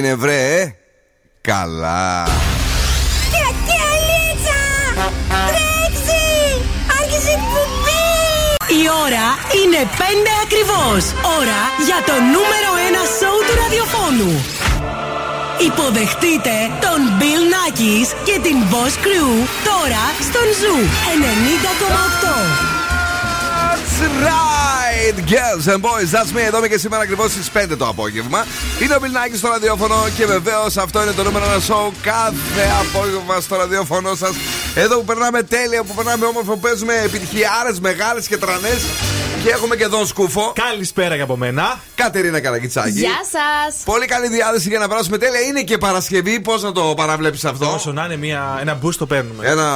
έγινε βρε ε; Καλά Η ώρα είναι πέντε ακριβώς. Ώρα για το νούμερο ένα σόου του ραδιοφώνου. Υποδεχτείτε τον Bill Nakis και την Boss Crew τώρα στον Zoo 90,8. That's right, girls and boys. That's me. Εδώ είμαι και σήμερα ακριβώς στις 5 το απόγευμα. Είναι ο Μπιλνάκη στο ραδιόφωνο και βεβαίως αυτό είναι το νούμερο ένα show κάθε απόγευμα στο ραδιόφωνο σας. Εδώ που περνάμε τέλεια, που περνάμε όμορφο, που παίζουμε επιτυχιάρες μεγάλες και τρανές. Και έχουμε και εδώ σκούφο. Καλησπέρα και από μένα. Κατερίνα Καραγκιτσάκη. Γεια σας. Πολύ καλή διάθεση για να περάσουμε τέλεια. Είναι και Παρασκευή. Πώς να το παραβλέπει αυτό; Όσο να είναι μια, ένα boost το παίρνουμε. Ένα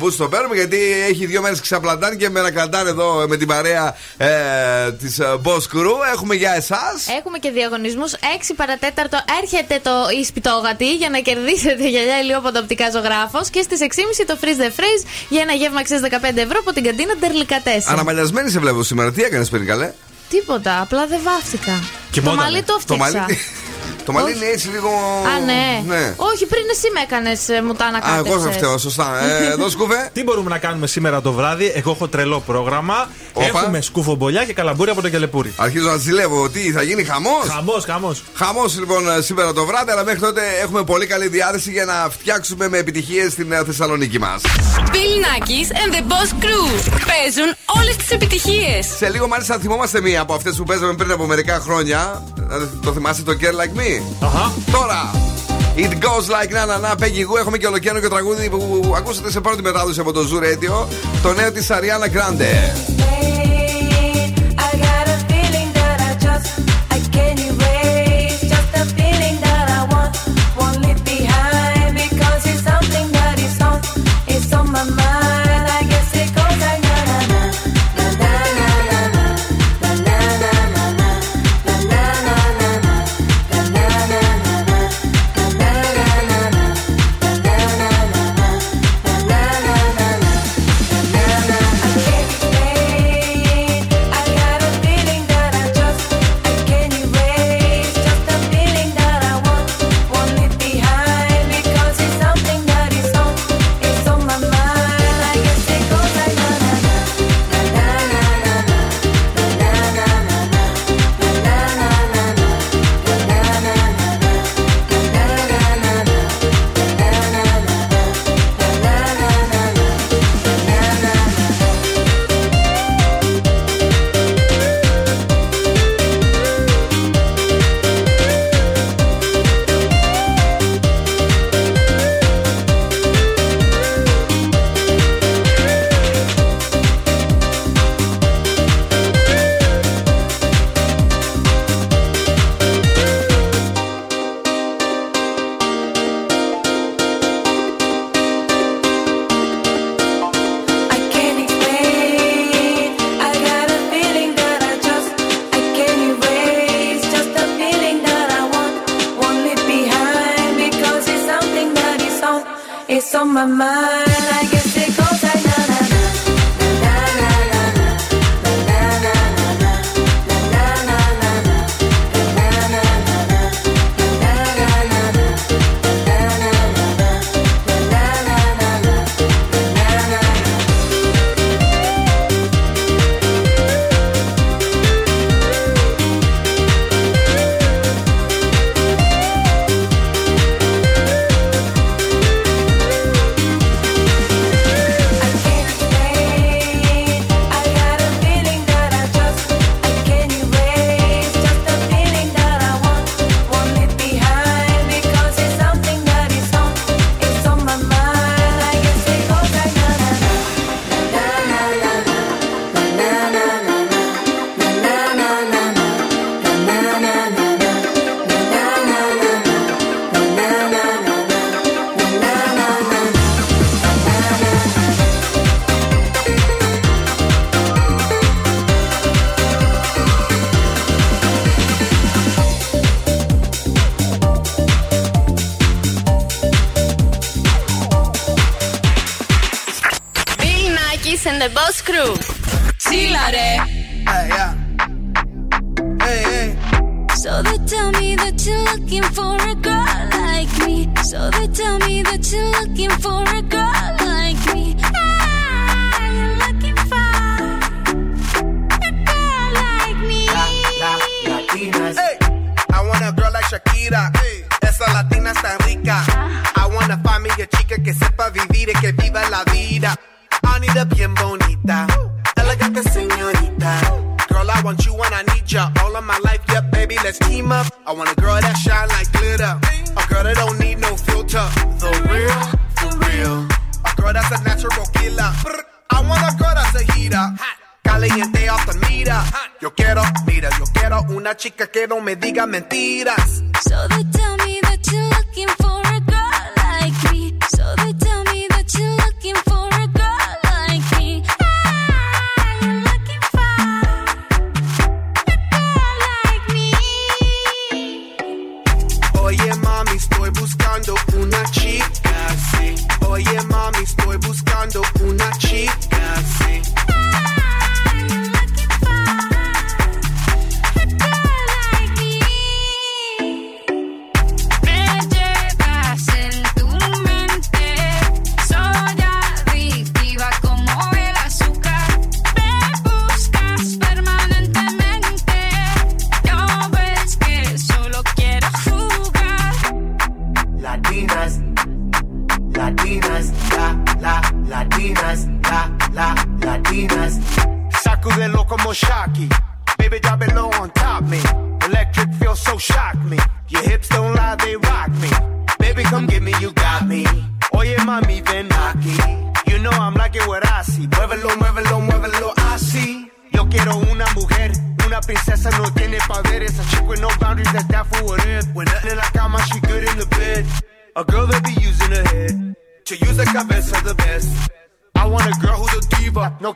boost το παίρνουμε γιατί έχει δύο μέρες ξαπλαντάνει και με ανακλαντάνε εδώ με την παρέα ε, της Boss Crew. Έχουμε για εσάς. Έχουμε και διαγωνισμούς. 6 παρατέταρτο έρχεται το Ισπιτόγατη για να κερδίσετε γυαλιά ηλιόποντα ζωγράφος. Και στις 6.30 το Freeze the Freeze για ένα γεύμα αξία 15 ευρώ από την καντίνα Τερλικατέ. Αναμαλιασμένη σε βλέπω σήμερα. Τι έκανες πριν, καλέ; Τίποτα, απλά δεν βάφτηκα. Και το μόναμε. μαλλί το Το έφτιαξα. μαλλί, το μαλλί είναι έτσι λίγο. Α, ναι. Όχι, πριν εσύ με έκανες, μου τα Α, ανακάτεψες. εγώ θα φταίω, σωστά. Ε, εδώ σκούφε. Τι μπορούμε να κάνουμε σήμερα το βράδυ; Εγώ έχω τρελό πρόγραμμα. Όπα. Έχουμε σκουφομπολιά και καλαμπούρι από το κελεπούρι. Αρχίζω να ζηλεύω. Τι, θα γίνει χαμός; Χαμός, χαμός. Χαμός λοιπόν ε, σήμερα το βράδυ, αλλά μέχρι τότε έχουμε πολύ καλή διάθεση για να φτιάξουμε με επιτυχίες στην ε, Θεσσαλονίκη μας. Bill Nackis and the Boss Crew παίζουν όλες τις επιτυχίες. Σε λίγο μάλιστα θυμόμαστε μία από αυτές που παίζαμε πριν από μερικά χρόνια. Ε, Το θυμάστε το Care Like Me; Αχα. Τώρα, It goes like na na na, Peggy Goo. Έχουμε και ολοκαίρινο και τραγούδι που ακούσατε σε πρώτη μετάδοση από το Zoo Radio. Το νέο της Ariana Grande. It's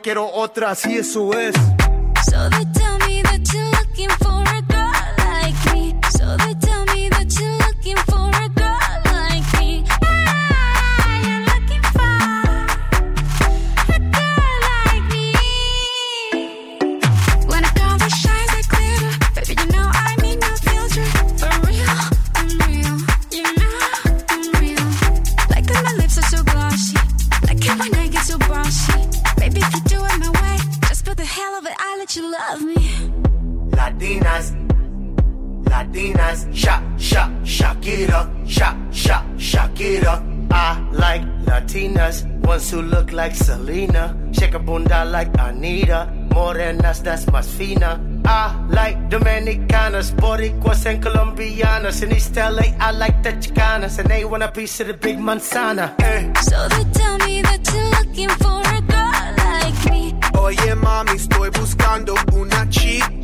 quiero otra, si eso es. to LA, I like the Chicanas, and they want a piece of the big manzana. Eh. So they tell me that you're looking for a girl like me. Oye, mami, estoy buscando una chica.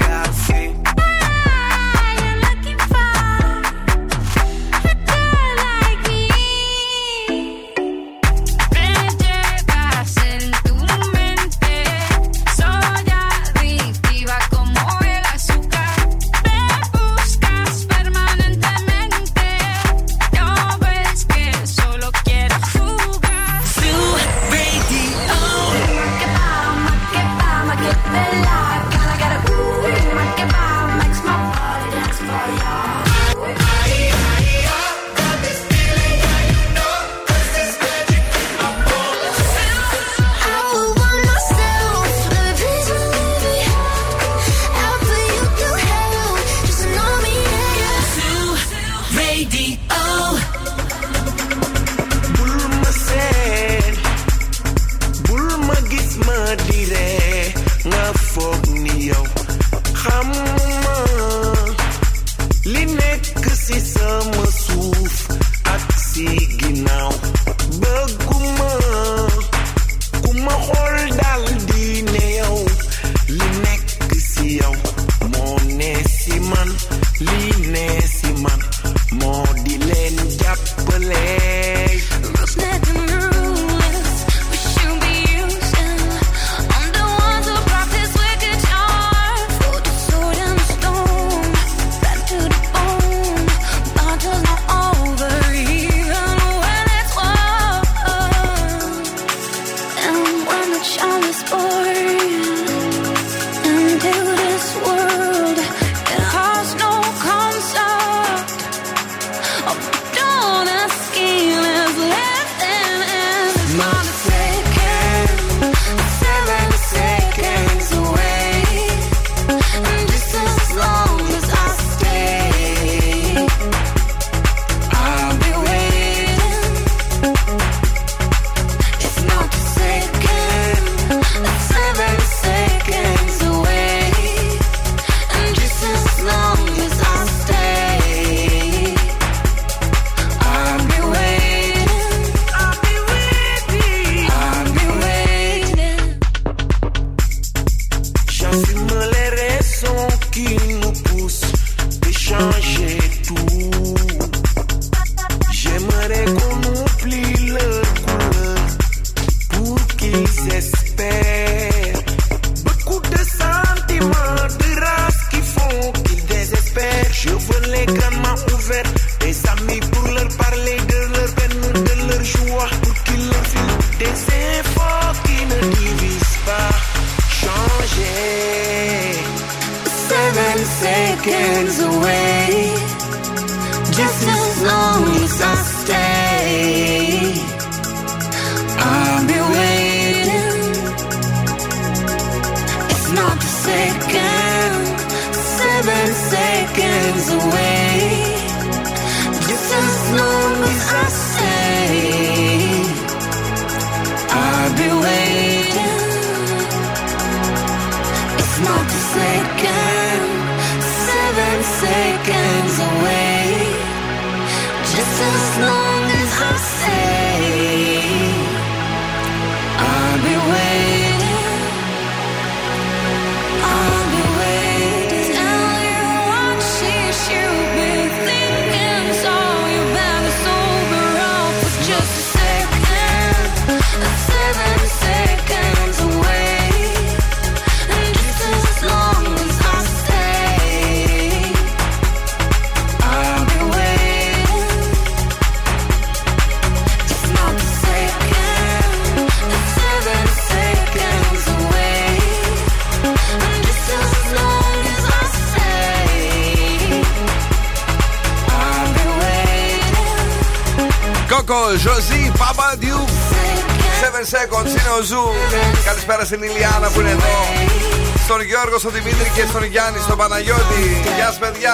Παναγιώτη. Γεια σας παιδιά.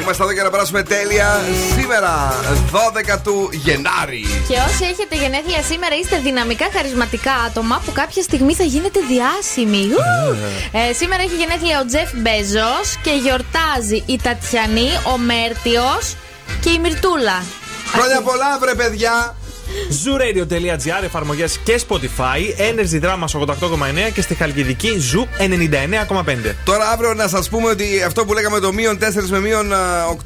Είμαστε εδώ για να περάσουμε τέλεια σήμερα, 12 του Γενάρη. Και όσοι έχετε γενέθλια σήμερα είστε δυναμικά χαρισματικά άτομα που κάποια στιγμή θα γίνετε διάσημοι. Ου! Ε, σήμερα έχει γενέθλια ο Τζεφ Μπέζος και γιορτάζει η Τατιανή, ο Μέρτιος και η Μυρτούλα. Χρόνια πολλά, βρε παιδιά. Zooradio.gr, εφαρμογές και Spotify, Energy Drama 88,9 και στη Χαλκιδική Zoo 99,5. Τώρα αύριο να σας πούμε ότι αυτό που λέγαμε το μείον 4 με μείον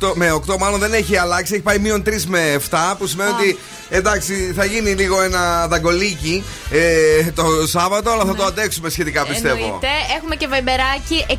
8, με 8 μάλλον δεν έχει αλλάξει. Έχει πάει μείον 3 με 7 που σημαίνει ότι εντάξει θα γίνει λίγο ένα δαγκολίκι ε, το Σάββατο αλλά θα το αντέξουμε σχετικά πιστεύω. Εννοείται. Έχουμε και βαϊμπεράκι 6931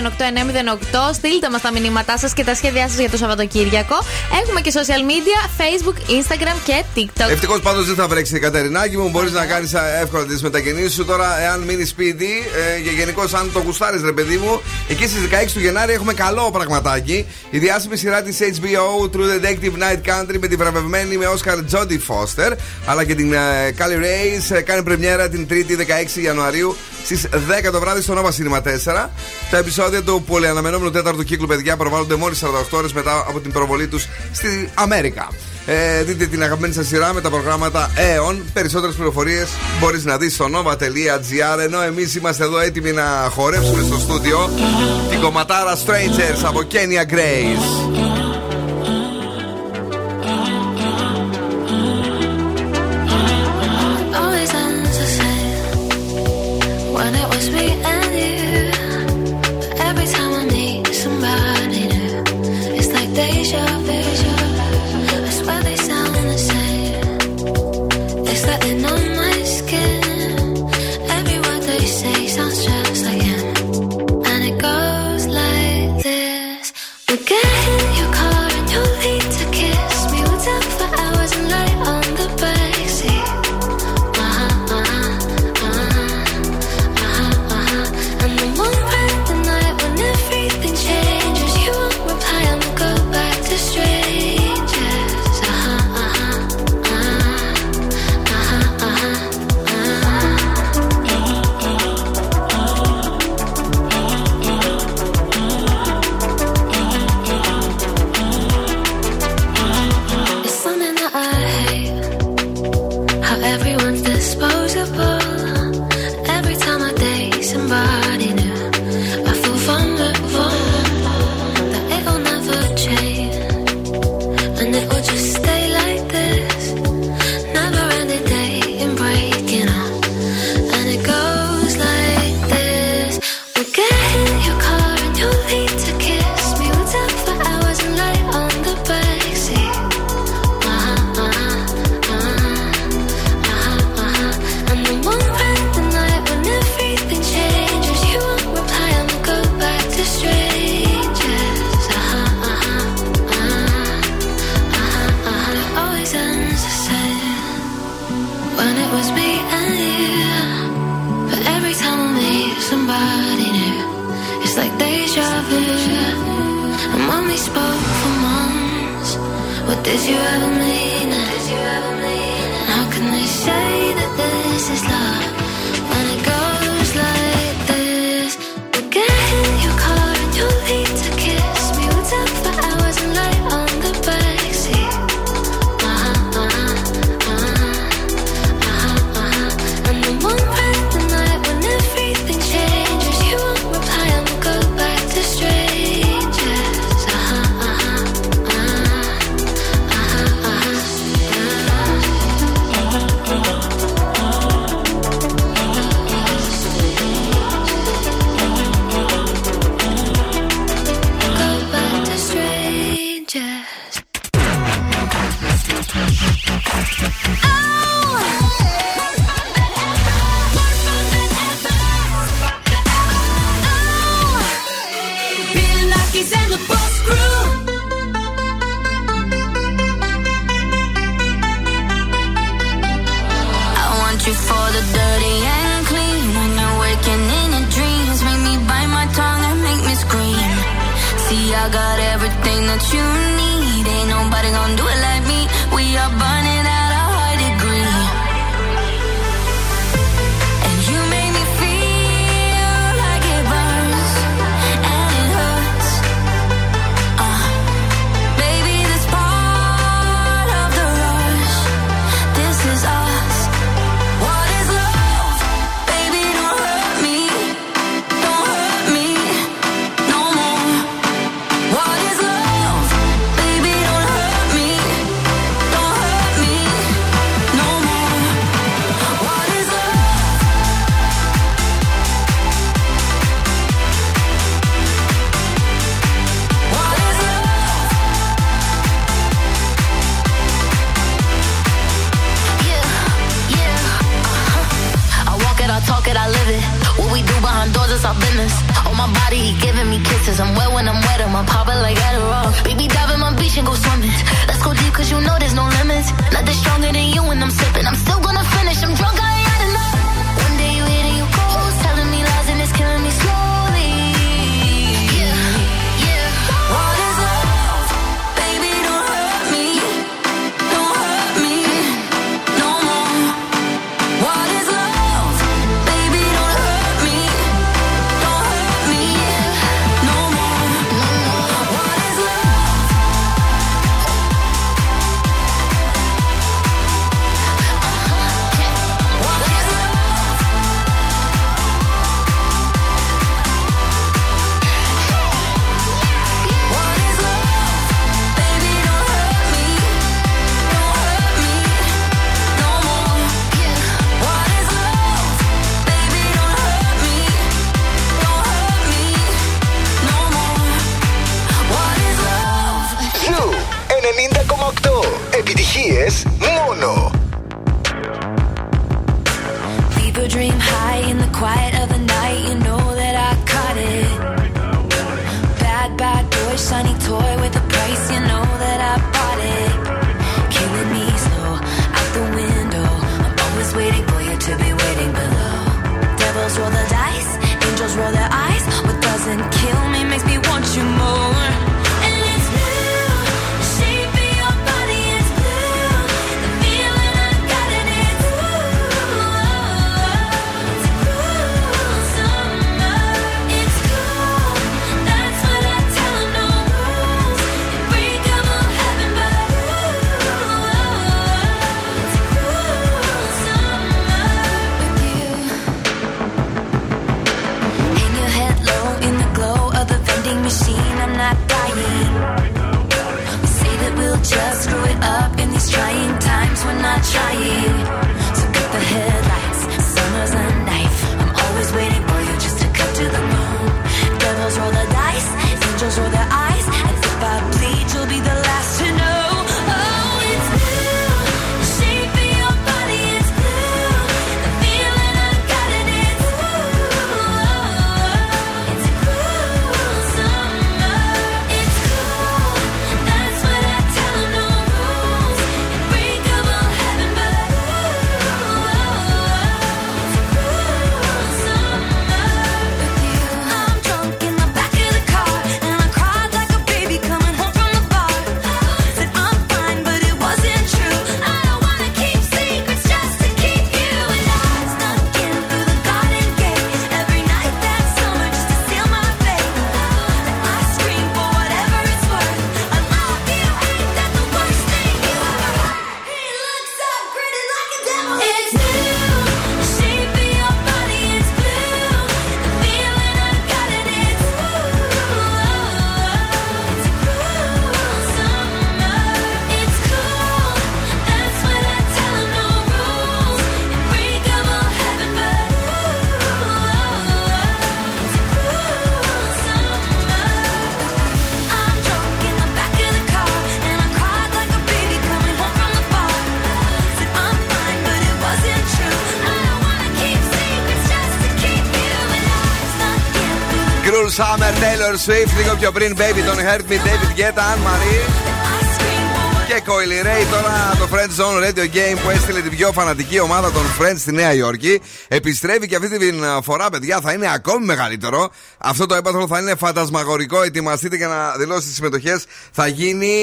908 908. Στείλτε μας τα μηνύματά σας και τα σχέδιά σας για το Σαββατοκύριακο. Έχουμε και social media, Facebook, Instagram και TikTok. Ευτυχώς πάντως δεν θα βρέξει η Κατερινάκη μου. Μπορείς να κάνεις εύκολα τις μετακινήσεις σου. Τώρα, εάν μείνεις σπίτι ε, και γενικώς αν το γουστάρεις, ρε παιδί μου, εκεί στις 16 του Γενάρη έχουμε καλό πραγματάκι. Η διάσημη σειρά της HBO True Detective Night Country με τη βραβευμένη με Oscar Jodie Foster αλλά και την ε, Callie Race ε, κάνει πρεμιέρα την 3η 16 Ιανουαρίου στις 10 το βράδυ στο Nova Cinema 4. Τα επεισόδια του πολυαναμενόμενου τέταρτου κύκλου παιδιά προβάλλονται μόλις 48 ώρες μετά από την προβολή τους στη Αμέρικα. Ε, δείτε την αγαπημένη σας σειρά με τα προγράμματα Aeon. Περισσότερες πληροφορίες μπορείς να δεις στο nova.gr. Ενώ εμείς είμαστε εδώ έτοιμοι να χορέψουμε στο στούντιο την κομματάρα Strangers από Kenya Grace. Always ends the same when it was did you ever mean? To be Taylor Swift. Λίγο πιο πριν, Baby Don't Hurt Me, David Guetta, Anne Marie. Και Coily Ray τώρα το Friends Zone Radio Game που έστειλε την πιο φανατική ομάδα των Friends στη Νέα Υόρκη. Επιστρέφει και αυτή την φορά, παιδιά, θα είναι ακόμη μεγαλύτερο. Αυτό το έπαθρο θα είναι φαντασμαγορικό. Ετοιμαστείτε για να δηλώσετε τις συμμετοχές. Θα γίνει.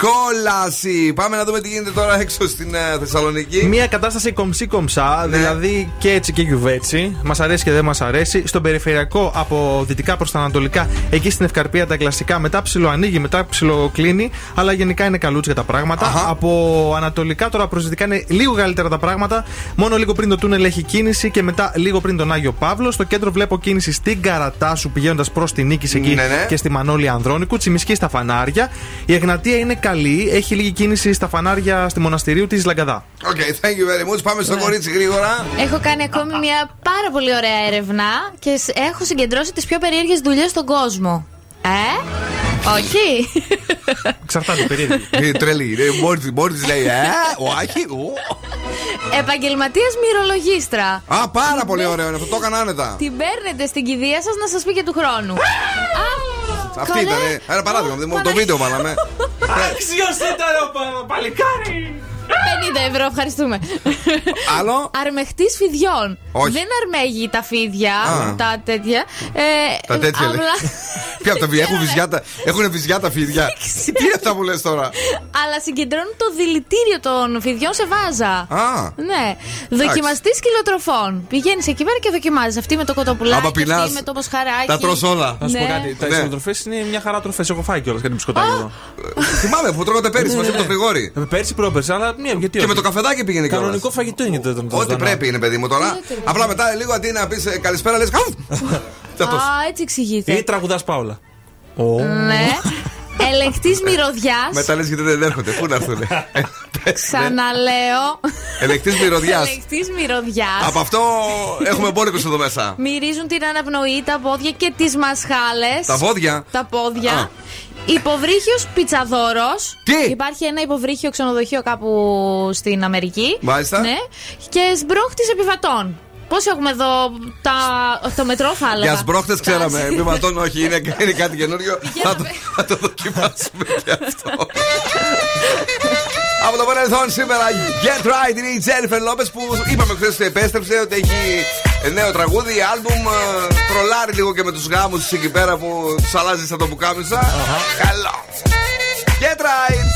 Κόλαση! Πάμε να δούμε τι γίνεται τώρα έξω στην ε, Θεσσαλονίκη. Μια κατάσταση κομψή κομψά, Ναι. δηλαδή και έτσι και γιουβέτσι. Μας αρέσει και δεν μας αρέσει. Στον περιφερειακό από δυτικά προς τα ανατολικά, εκεί στην Ευκαρπία τα κλασικά μετά ψιλοανοίγει, μετά ψιλοκλίνει. Αλλά γενικά είναι καλούτσια τα πράγματα. Αχα. Από ανατολικά τώρα προς δυτικά είναι λίγο καλύτερα τα πράγματα. Μόνο λίγο πριν το τούνελ έχει κίνηση και μετά λίγο πριν τον Άγιο Παύλο. Στο κέντρο βλέπω κίνηση στην Καρατάσου πηγαίνοντας προς την Νίκη εκεί Ναι, ναι. και στη Μανώλη Ανδρώνικου. Τσιμισκή στα φανάρια. Η Εγνατία είναι καλή, έχει λίγη κίνηση στα φανάρια στη Μοναστηρίου της Λαγκαδά. OK, thank you very much. Πάμε στο κορίτσι γρήγορα. Έχω κάνει ακόμη μια πάρα πολύ ωραία έρευνα και σ- έχω συγκεντρώσει τις πιο περίεργες δουλειές στον κόσμο. Ε; Όχι; Εξαρτάται περίεργη. Είναι τρελή. είναι Μόλι μόλι της λέει, Ε, όχι. ου». Επαγγελματίας μυρολογίστρα. Α, πάρα πολύ ωραίο είναι αυτό. Το έκανα άνετα. Την παίρνετε στην κηδεία σας να σας πει και του χρόνου. Α, Αυτή καλέ. ήταν. Ένα παράδειγμα. δεν μου- Το βίντεο βάλαμε. Ποιο ήταν ο παλικάρι! 50 ευρώ, ευχαριστούμε. Άλλο; Αρμεχτής φιδιών. Όχι. Δεν αρμέγει τα φίδια, Α. τα τέτοια. Ε, Τα τέτοια λέει. απλά- Ποια από τα βυζιά, έχουν βυζιά τα- Έχουν βυζιά τα φίδια; Τι είναι αυτά που λες τώρα; Αλλά συγκεντρώνουν το δηλητήριο των φιδιών σε βάζα. Α. Ναι. Δοκιμαστής κυλοτροφών. Πηγαίνεις εκεί πέρα και δοκιμάζεις. Αυτή με το κοτοπουλάκι, Άμα πεινάς, αυτή με το μοσχαράκι. Τα τρως όλα. Να σου πω Ναι. κάτι. Τα Ναι. ισοτροφέ είναι μια χαρά τροφές. Έχω φάει κιόλας κάτι μπισκοτάκι εδώ. Θυμάμαι που τρώγατε πέρυσι μαζί με το φρυγόρι. Ε, Πέρσι πρόπερσι, αλλά ναι, γιατί Και όχι. με το καφεδάκι πήγαινε κιόλας. Κανονικό φαγητό είναι το το- το Ό,τι ζωντανό. πρέπει είναι, παιδί μου τώρα. Απλά μετά λίγο αντί να πεις καλησπέρα, λες. Α, έτσι εξηγείται. Ή τραγουδάς Πάολα. Ω. Ναι. Ελεκτή μυρωδιάς. Μετά λες γιατί δεν έρχονται. Πού να έρθουν. Ξαναλέω. Ελεκτή μυρωδιάς. Ελεκτή μυρωδιάς. Από αυτό έχουμε μπόλικο εδώ μέσα. Μυρίζουν την αναπνοή, τα πόδια και τις μασχάλες. Τα βόδια. Τα πόδια. Α. Υποβρύχιος πιτσαδόρος. Τι; Υπάρχει ένα υποβρύχιο ξενοδοχείο κάπου στην Αμερική. Μάλιστα. Ναι. Και σμπρόχτης επιβατών. Πώς έχουμε εδώ τα... το μετρό, θα έλεγα; Για σμπρόχτε ξέραμε. Τα- Επιβατών όχι, είναι, είναι κάτι καινούριο. Για θα, το, πε- θα το δοκιμάσουμε και αυτό. Από το παρελθόν σήμερα Get Right είναι η Jennifer Lopez που είπαμε χθες ότι επέστρεψε ότι έχει νέο τραγούδι, άλμπουμ. ε, Τρολάρει λίγο και με τους γάμους της εκεί πέρα που του αλλάζει σαν το πουκάμισα. Καλό. Get Right.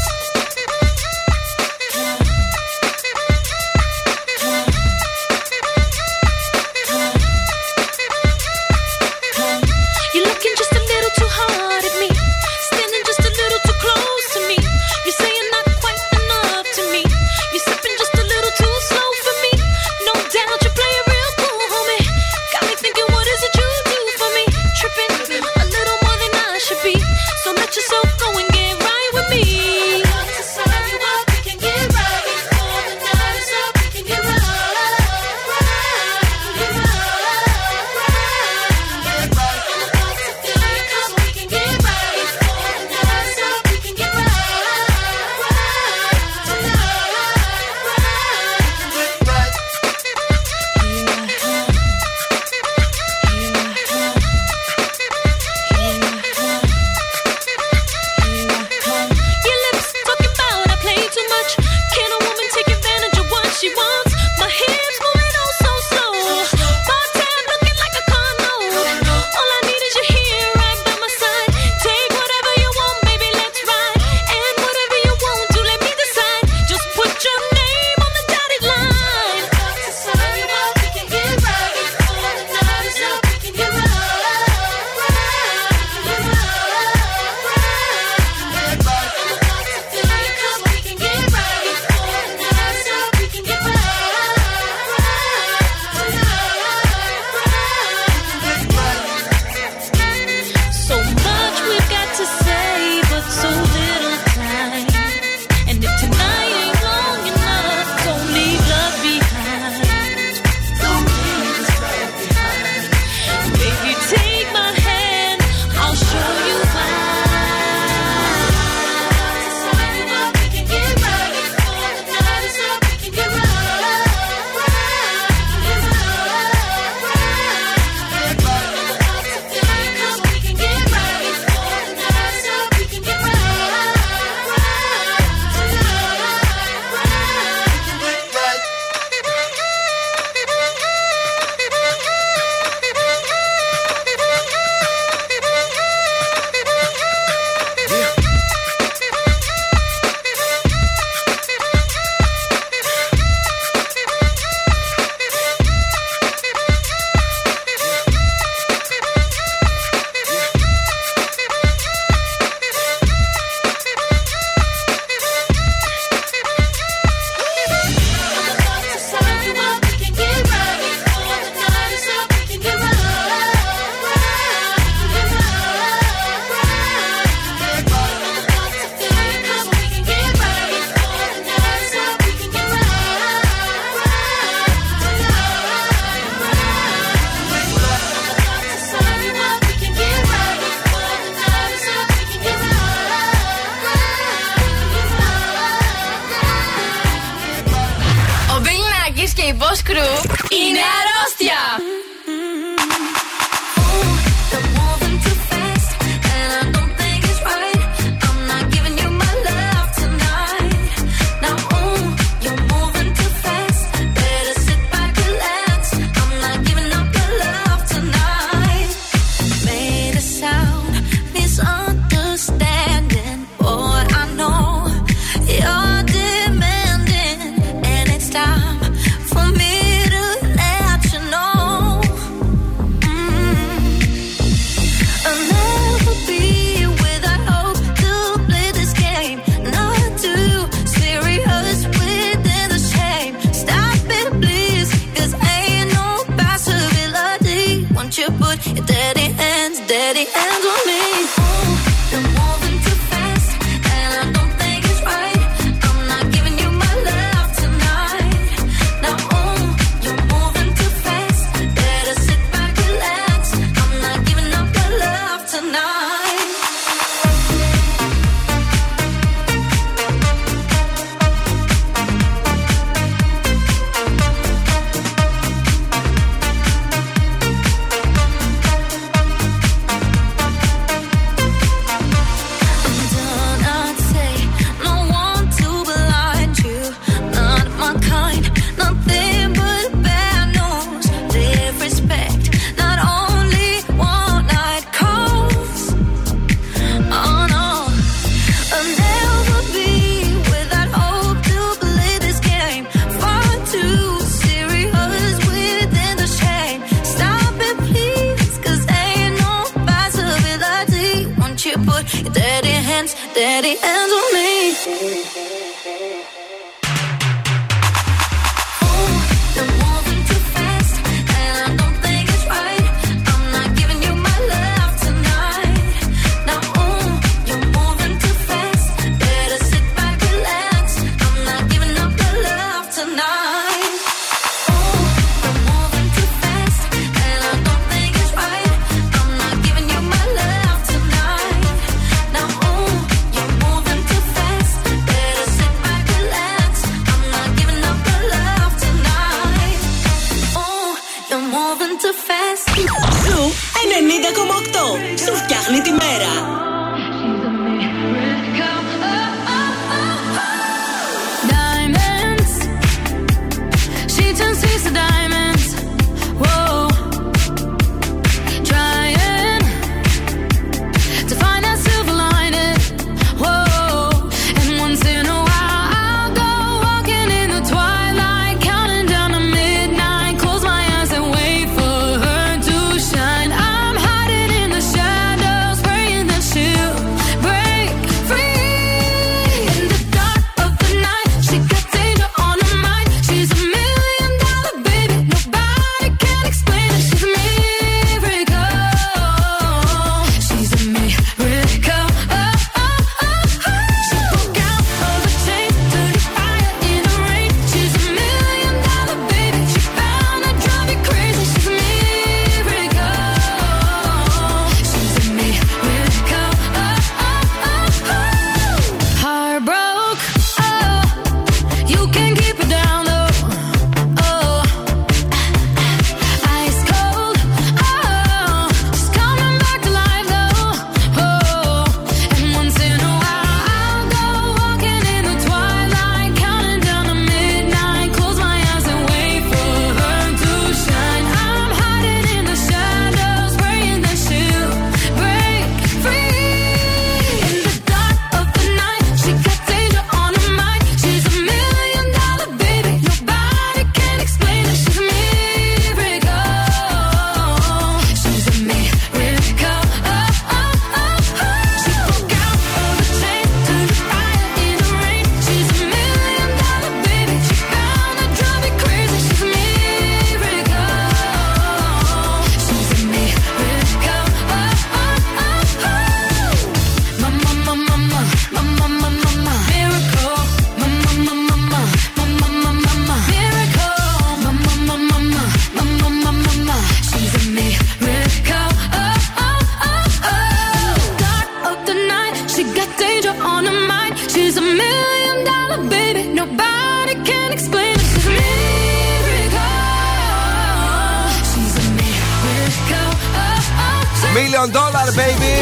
Μιλιόν million dollar baby.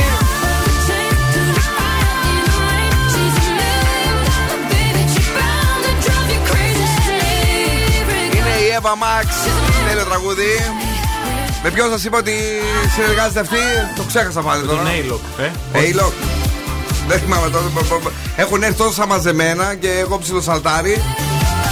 Είναι η Εύα Μαξ, τέλειο τραγούδι. Με ποιον σας είπα ότι συνεργάζεται αυτή, το ξέχασα πάλι τώρα. Τον Ε. Δεν θυμάμαι τώρα. Έχουν έρθει τόσα μαζεμένα και εγώ ψιλοσαλτάρι.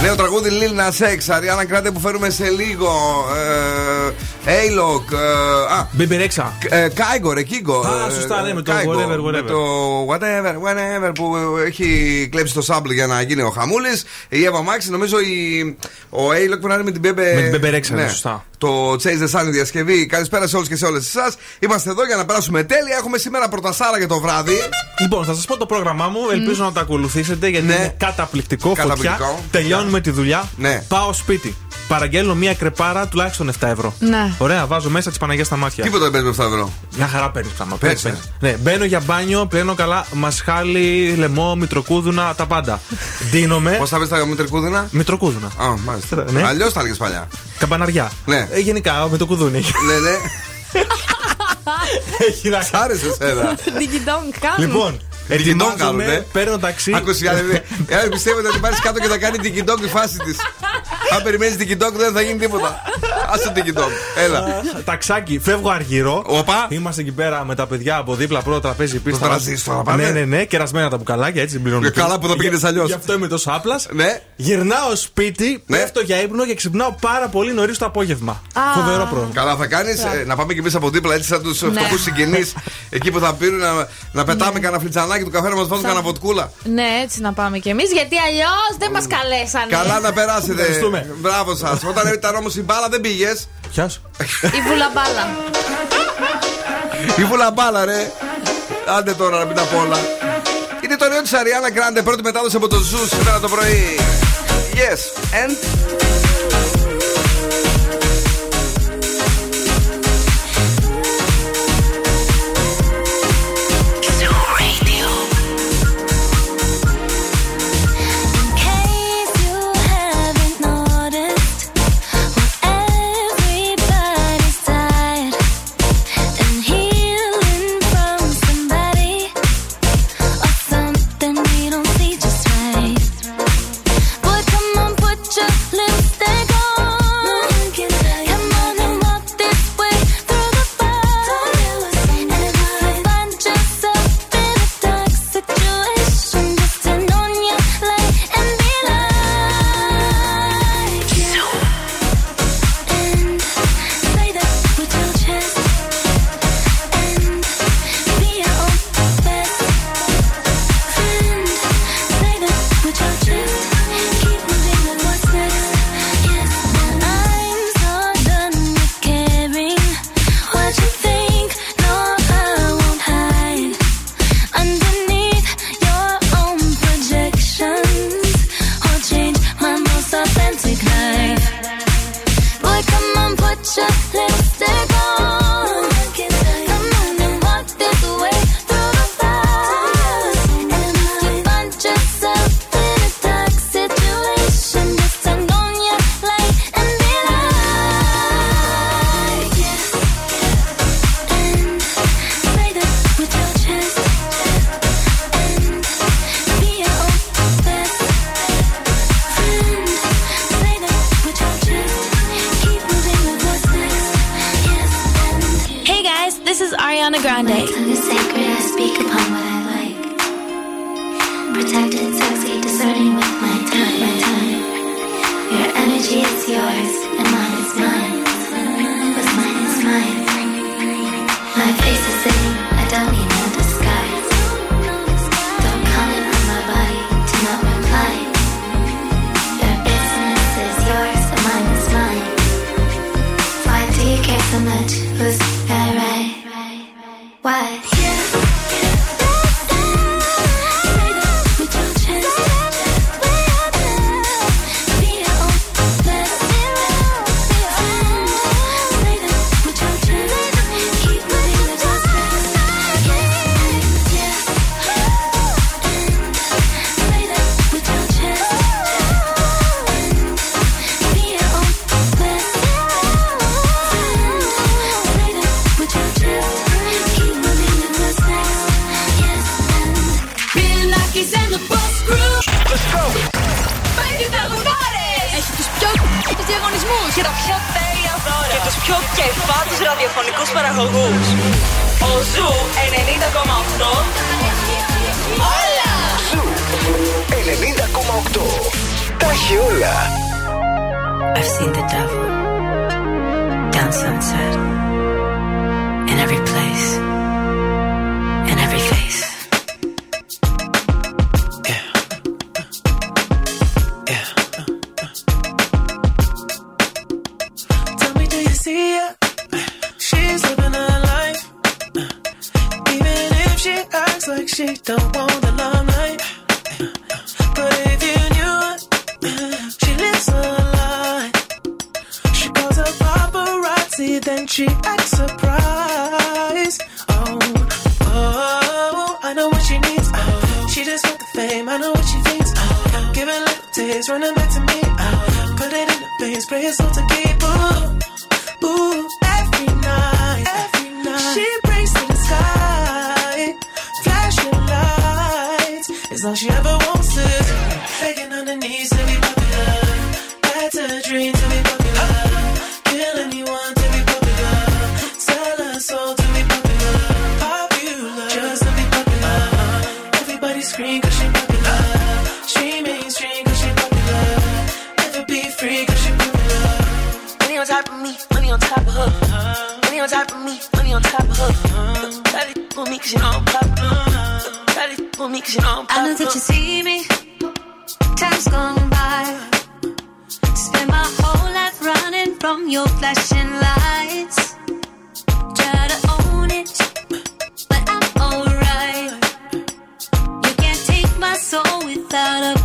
Νέο τραγούδι Lil Nas X, Ariana Grande που φέρουμε σε λίγο. Ε, Alok. Ε, α, Bebe Rexha. ε, Kygo, ρε Kygo. Α, Ε, σωστά, ναι, με το Kygo, whatever, whatever. Με το whatever, whatever που έχει κλέψει το sample για να γίνει ο χαμούλης. Η Ava Max, νομίζω η, ο Alok πρέπει να είναι με την Μπέμπε. Με την Bebe Rexha, ναι, σωστά. Το Chase the Sun η διασκευή. Καλησπέρα σε όλους και σε όλες εσάς. Είμαστε εδώ για να περάσουμε τέλεια. Έχουμε σήμερα προτασάρα για το βράδυ. Λοιπόν, θα σας πω το πρόγραμμά μου. Ελπίζω να το ακολουθήσετε γιατί Ναι. είναι καταπληκτικό. Καταπληκτικό. Φωτιά. Τελειώνουμε τη δουλειά. Ναι. Πάω σπίτι. Παραγγέλνω μία κρεπάρα τουλάχιστον 7 ευρώ. Ναι. Ωραία, βάζω μέσα τη Παναγία στα μάτια. Τίποτα δεν παίζει με 7 ευρώ. Μια χαρά παίρνεις πράγμα. Παίρνεις, Παίρνεις, παίρνεις. Ναι, μπαίνω για μπάνιο, πλένω καλά μασχάλι, λαιμό, μητροκούδουνα, τα πάντα. Ντύνομαι. Πώς θα πεις τα μητρικούδινα. Μητροκούδουνα. Α, μάλιστα. Ναι. Αλλιώς τα έλεγες παλιά. Καμπαναριά. Ναι. Ε, γενικά, με το κουδούνι. ναι, ναι. Έχει να Σ' άρεσε εσένα. Διγκιντόγκ κάνουν. Λοιπόν, Τικιντόγκ κάνουνε. ετοιμάζομαι, παίρνω ταξί. Άκουσε κάτι. Εάν πιστεύετε ότι πάρεις κάτω και θα κάνει την κοιντόκ τη φάση της. Αν περιμένεις την κοιντόκ δεν θα γίνει τίποτα. Α το την κοιντόκ. Έλα. Α, Ταξάκι, φεύγω αργυρό. Οπα. Είμαστε εκεί πέρα με τα παιδιά από δίπλα, πρώτο τραπέζι πίστα. τραζίστρο, πάνε. Ναι, ναι, ναι, κερασμένα τα μπουκαλάκια έτσι συμπληρώνω. Ε, καλά που τα πήγαινες αλλιώς. Γι' αυτό είμαι τόσο άπλας. Ναι. Γυρνάω σπίτι, Ναι. πέφτω για ύπνο και ξυπνάω πάρα πολύ νωρίς το απόγευμα. Φοβερό πρόγραμμα. Καλά θα κάνεις να πάμε και εμείς από δίπλα έτσι σαν τους φτωχούς συγγενείς εκεί που θα πίνουν να, να πετάμε κανένα φλιτζανάκι του καφέ να μας βάζουν κανένα βοτκούλα. Ναι, έτσι να πάμε κι εμείς, γιατί αλλιώς δεν μας καλέσανε. Καλά να περάσετε. Ευχαριστούμε. Μπράβο σας. Όταν ήταν όμως η μπάλα δεν πήγες. Ποιος; Η βουλαμπάλα. Η βουλαμπάλα, ρε. Άντε τώρα να μην τα πω όλα. Είναι το νέο της Ariana Grande, πρώτη μετάδοση από το Zoo σήμερα το πρωί. Yes, and. Top of her. Money on top of me, money on top of her. Shawty for me cause you know I'm popular. Shawty for me cause you know I'm I know that you see me. Time's gone by. Spend my whole life running from your flashing lights. Try to own it, but I'm alright. You can't take my soul without a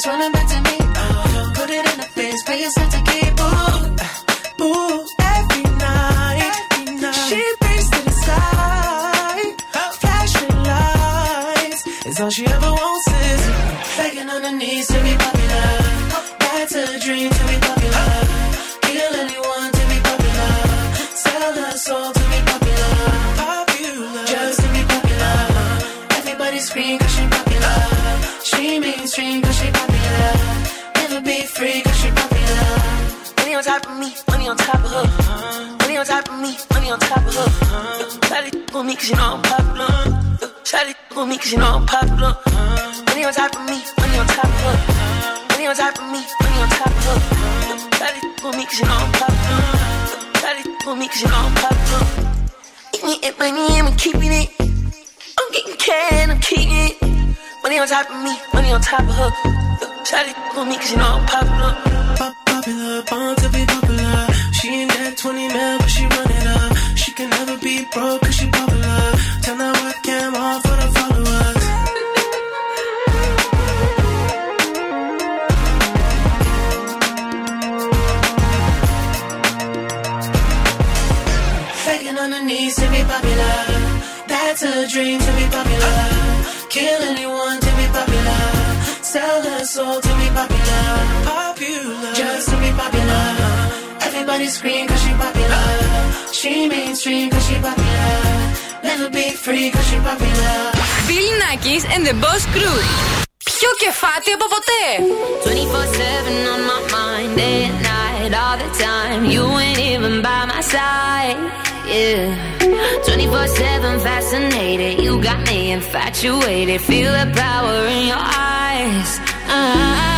taste, running back to me. Oh, put it in the face, pay yourself to keep. Ooh, ooh, every night, every night. She prays to the sky, flashing lights. It's all she ever wants is begging on her knees to be popular. That's a dream to be popular. Kill anyone to be popular. Sell her soul top of me, money on top of her. Money on top of me, money on top of her. Shawty for me cause you know I'm popular. Shawty for me cause you know I'm popular. Money on top of me, money on top of her. Money on top of me, money on top of her. Shawty for me cause you know I'm popular. Shawty for me cause you know I'm popular. Eating it, money, I'm keeping it. I'm getting can, I'm keeping it. Money on top of me, money on top of her. Shawty for me cause you know I'm popular. Pop popular, born to be popular. She ain't that 20 mil, but she run it up. She can never be broke cause she popular. Turn that webcam off for the followers. Begging on her knees to be popular. That's a dream to be popular. Kill anyone to be popular. Sell her soul to be. Popular, Everybody scream cause she popular. She mainstream cause she popular. Never be free cause she popular. Bill Nackis and the Boss Crew. Πιο κεφάτι από ποτέ. 24-7 on my mind, day and night, all the time. You ain't even by my side, yeah. 24-7 fascinated, you got me infatuated. Feel the power in your eyes. eyes.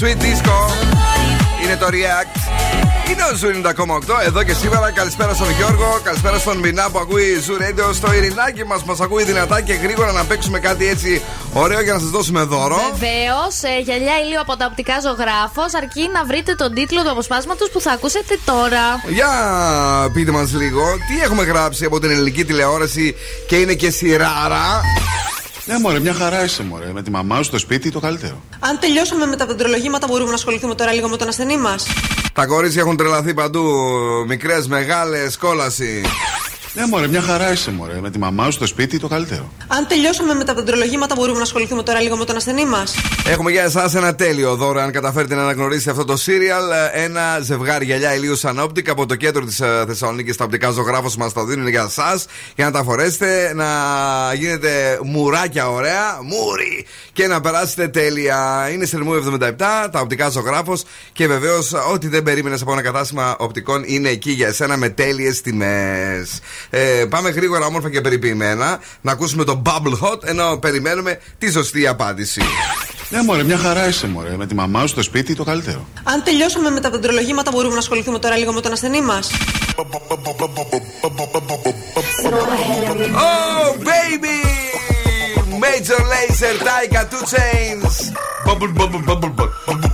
Switch Disco. Είναι το React. Είναι ο Zoo 90,8 εδώ και σήμερα. Καλησπέρα στον Γιώργο, καλησπέρα στον Μινά που ακούει Zoo Radio. Στο Ειρηνάκι μας μας ακούει δυνατά και γρήγορα να παίξουμε κάτι έτσι ωραίο για να σας δώσουμε δώρο. Βεβαίως, ε, γυαλιά ηλίου από τα Οπτικά Ζωγράφος, αρκεί να βρείτε τον τίτλο του αποσπάσματος που θα ακούσετε τώρα. Για πείτε μας λίγο, τι έχουμε γράψει από την ελληνική τηλεόραση και είναι και σειράρα. Ναι, μωρέ, μια χαρά είσαι, μωρέ. Με τη μαμά σου στο σπίτι το καλύτερο. Αν τελειώσαμε με τα δεντρολογήματα, μπορούμε να ασχοληθούμε τώρα λίγο με τον ασθενή μας. Τα κορίτσια έχουν τρελαθεί παντού. Μικρές, μεγάλες, κόλαση. Ναι, μωρέ, μια χαρά είσαι, μωρέ. Με τη μαμά σου στο σπίτι το καλύτερο. Αν τελειώσαμε με τα δεντρολογήματα, μπορούμε να ασχοληθούμε τώρα λίγο με τον ασθενή μας. Έχουμε για εσάς ένα τέλειο δώρο, αν καταφέρετε να αναγνωρίσετε αυτό το serial. Ένα ζευγάρι γυαλιά ηλίου σαν όπτικα από το κέντρο της Θεσσαλονίκης. Τα οπτικά ζωγράφος μας τα δίνουν για εσάς. Για να τα φορέσετε, να γίνετε μουράκια ωραία, μουρι, και να περάσετε τέλεια. Είναι σε 77, τα οπτικά ζωγράφο. Και βεβαίω, ό,τι δεν περίμενε από ένα κατάστημα οπτικών είναι εκεί για εσένα με τέλειε τιμέ. Ε, πάμε γρήγορα, όμορφα και περιποιημένα, να ακούσουμε το Bubble Hot ενώ περιμένουμε τη σωστή απάντηση. Ναι, μωρέ, μια χαρά είσαι, μωρέ. Με τη μαμά σου στο σπίτι το καλύτερο. Αν τελειώσαμε με τα δεντρολογήματα, μπορούμε να ασχοληθούμε τώρα λίγο με τον ασθενή μα. I Taika, two chains. Bubble, bubble, bubble, bubble.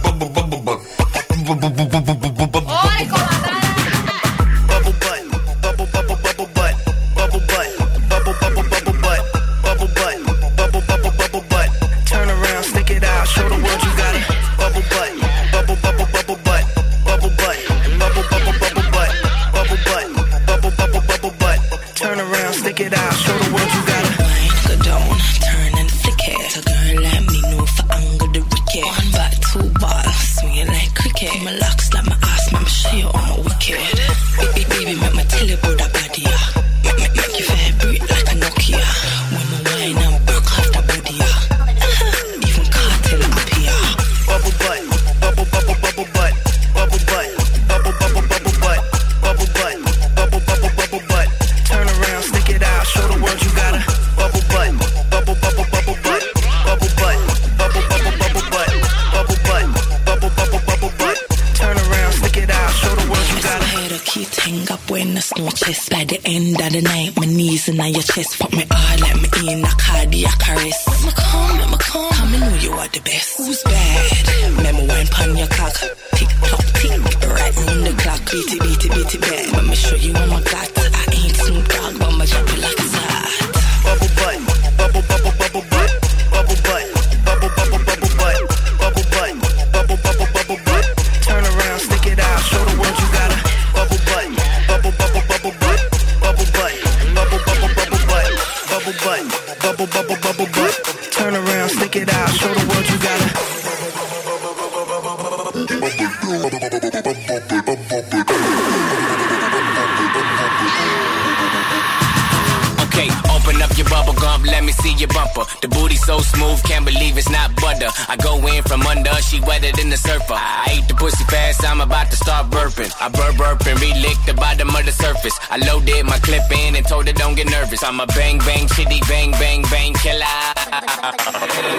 I'm a bang bang chitty bang bang bang killer.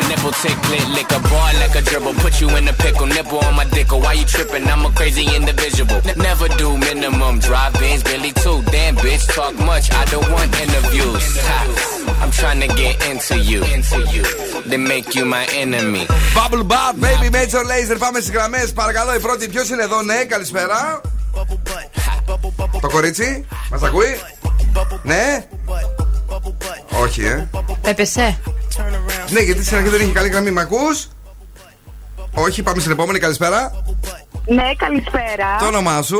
Nipple tick lit, lick a bar like a dribble. Put you in a pickle, nipple on my dick. Or why you tripping? I'm a crazy individual. N- never do minimum. Drive-ins, Billy too. Damn bitch, talk much. I don't want interviews. Ha. I'm trying to get into you. Into you. Then make you my enemy. Bubble Bath, Baby Major Laser. Πάμε στι γραμμέ. Παρακαλώ, η πρώτη. Ποιο είναι εδώ, ναι, καλησπέρα. Το κορίτσι, μα ακούει. Ναι. Όχι, ε. Έπεσε. Ναι, γιατί στην αρχή δεν είχε καλή γραμμή. Μ' ακούς; Όχι, πάμε στην επόμενη. Καλησπέρα. Ναι, καλησπέρα. Το όνομά σου;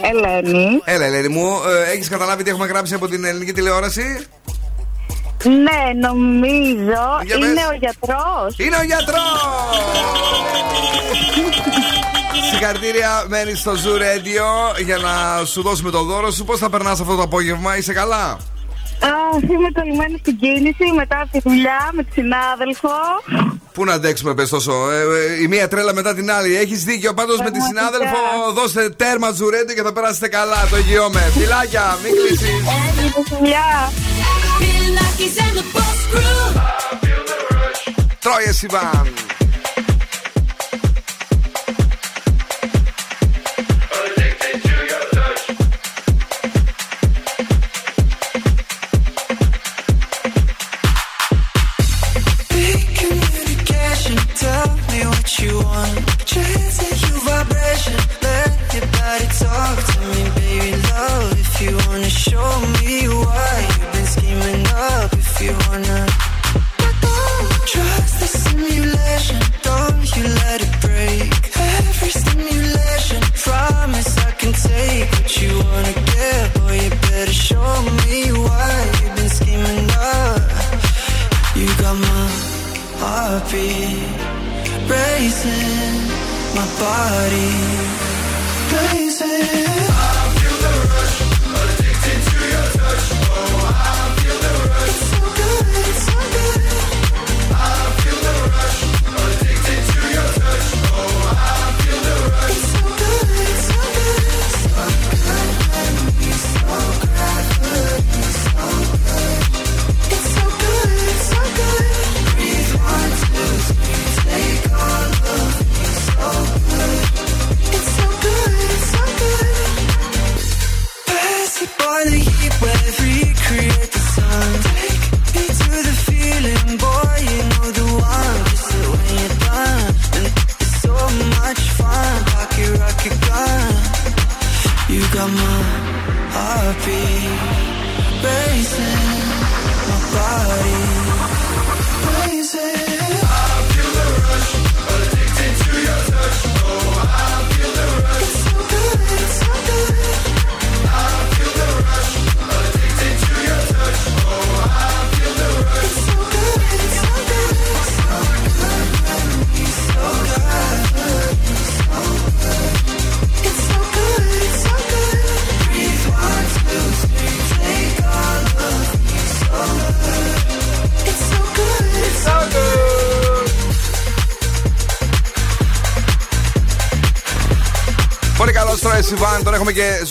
Ελένη. Έλα, Ελένη μου. Ε, Έχεις καταλάβει τι έχουμε γράψει από την ελληνική τηλεόραση; Ναι, νομίζω Για είναι πες. ο γιατρός. Είναι ο γιατρός! Συγχαρητήρια, μένεις στο Zoo Radio για να σου δώσουμε το δώρο σου. Πώς θα περνάς αυτό το απόγευμα, είσαι καλά; Α, είμαι κολλημένη στην κίνηση μετά από τη δουλειά με τη συνάδελφο. Πού να αντέξουμε, πες τόσο. Ε, ε, η μία τρέλα μετά την άλλη. Έχεις δίκιο πάντως με τη Πραγματικά. συνάδελφο. Δώστε τέρμα Zoo Radio και θα περάσετε καλά. Το εγγυώμαι. Φιλάκια, μην κλείσει. Έγινε δουλειά. Body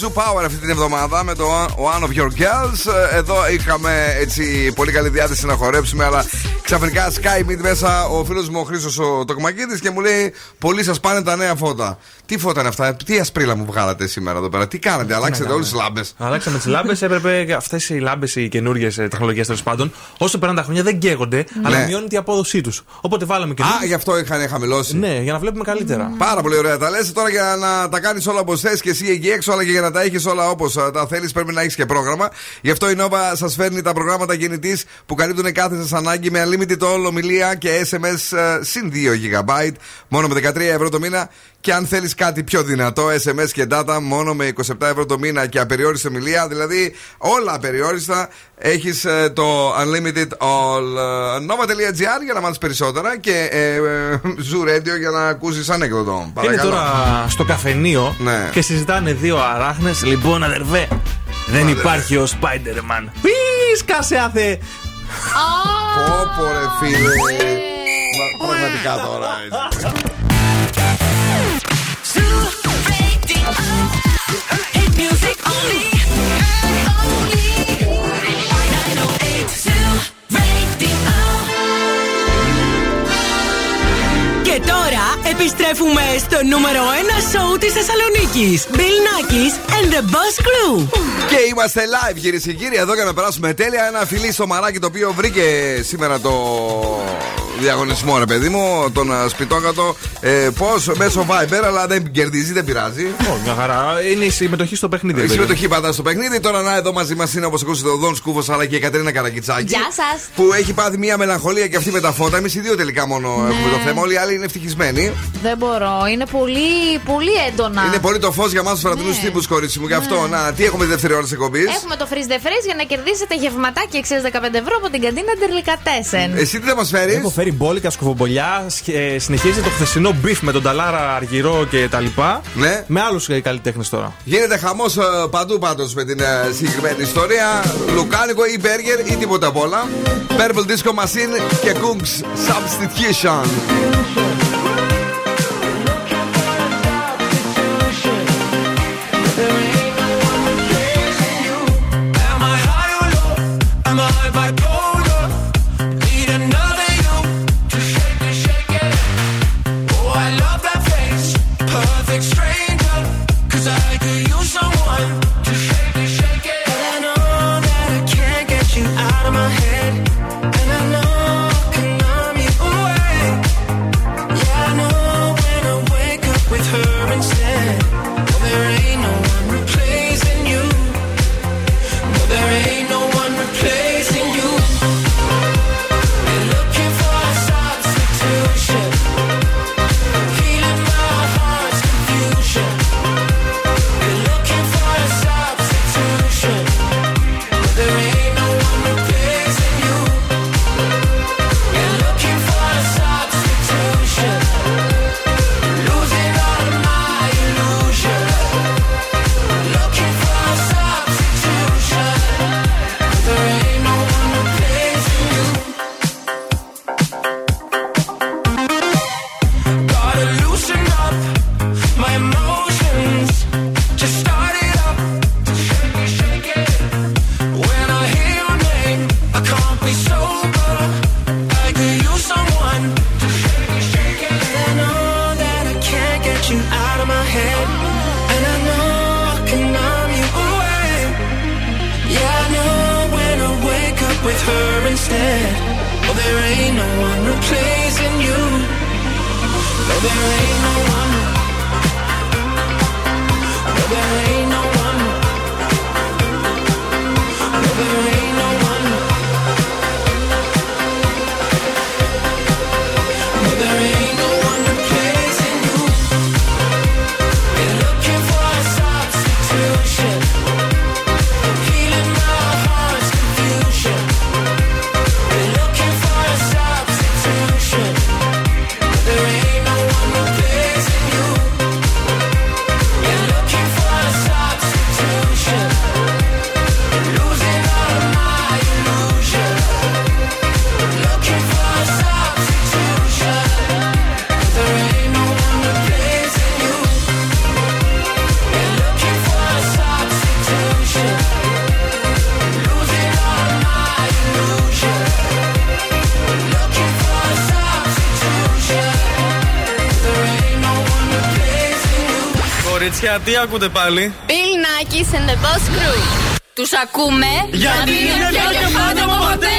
Zoo Power αυτή την εβδομάδα με το One of Your Girls. Ε, Εδώ είχαμε έτσι πολύ καλή διάθεση να χορέψουμε, αλλά ξαφνικά Sky Meet μέσα ο φίλος μου ο Χρήσος ο Τοκμακίδης και μου λέει: Πολύ σας πάνε τα νέα φώτα. Τι φώτα είναι αυτά, τι ασπρίλα μου βγάλατε σήμερα εδώ πέρα, τι κάνατε, αλλάξατε όλες τις λάμπες. Αλλάξαμε τις λάμπες. Έπρεπε αυτές οι λάμπες, οι καινούριε τεχνολογίες τέλος πάντων, όσο περνάνε τα χρόνια δεν καίγονται, αλλά Ναι. μειώνεται η απόδοσή τους. Οπότε βάλαμε και. Α, γι' αυτό είχαν χαμηλώσει. Ναι, για να βλέπουμε καλύτερα. Πάρα πολύ ωραία τα λες. Τώρα για να τα κάνεις όλα όπως θες και εσύ εκεί έξω, αλλά και για να τα έχεις όλα όπως τα θέλεις, πρέπει να έχεις και πρόγραμμα. Γι' αυτό η Nova σας φέρνει τα προγράμματα κινητής που καλύπτουν κάθε σας ανάγκη με unlimited all ομιλία και SMS ε, συν 2 GB μόνο με 13 ευρώ το μήνα. Και αν θέλεις κάτι πιο δυνατό, SMS και data μόνο με 27 ευρώ το μήνα και απεριόριστη ομιλία, δηλαδή όλα απεριόριστα, έχεις το unlimited all ε, nova.gr για να μάθεις περισσότερα και ε, ε, Zoo Radio για να ακούσεις ανέκδοτο. Είναι Παρακαλώ. τώρα στο καφενείο Ναι. και συζητάνε δύο αράχνες. Λοιπόν, αδερβέ, δεν Αδερβέ. υπάρχει ο Spider-Man. Πις, σκάσε άθε. Πω πω ρε φίλε Μα, Πραγματικά τώρα έτσι. Και επιστρέφουμε στο νούμερο 1 σοου της Θεσσαλονίκης. Bill Nackis and the Boss Crew. Και είμαστε live κυρίες και κύριοι εδώ για να περάσουμε τέλεια Ένα φιλί στο μαράκι το οποίο βρήκε σήμερα το διαγωνισμό ρε παιδί μου Τον α, σπιτόκατο ε, Πώς μέσω Viber αλλά δεν κερδίζει δεν πειράζει Ω, μια χαρά. Είναι η συμμετοχή στο παιχνίδι. Η παιδί. συμμετοχή πάντα στο παιχνίδι. Τώρα να εδώ μαζί μας είναι όπως ακούσατε ο Δόν Σκούφος αλλά και η Κατρίνα Καρακιτσάκη. Γεια σας. Που έχει πάθει μια μελαγχολία και αυτή με τα φώτα. Εμείς οι δύο τελικά μόνο Ναι. έχουμε το θέμα. Όλοι οι άλλοι είναι ευτυχισμένοι. Δεν μπορώ. Είναι πολύ, πολύ έντονα. Είναι πολύ το φως για εμάς τους βραδινούς Ναι. τύπους, κορίτσι μου. Γι' αυτό, να, τι έχουμε τη δεύτερη ώρα της εκπομπής; Έχουμε το freeze the freeze για να κερδίσετε γευματάκι 615 ευρώ από την καντίνα Ντερλικατέσεν. Εσύ τι θα μας φέρεις; Έχω φέρει μωρή μπόλικα κουτσομπολιά. ε, συνεχίζει το χθεσινό beef με τον Ταλάρα Αργυρό και τα λοιπά. Ναι. Με άλλους καλλιτέχνες τώρα. Γίνεται χαμός παντού πάντως με την ε, συγκεκριμένη ιστορία. Λουκάνικο ή μπέργκερ ή τίποτα απ' όλα. Purple Disco Machine και Kungs Substitution. Instead. Oh, there ain't no one replacing you. No, there ain't no one. No, there ain't you. Κορίτσια, τι ακούτε πάλι; Bill Nackis and the Boss Crew. Τους ακούμε Γιατί είναι πιο κεφάτα από ποτέ.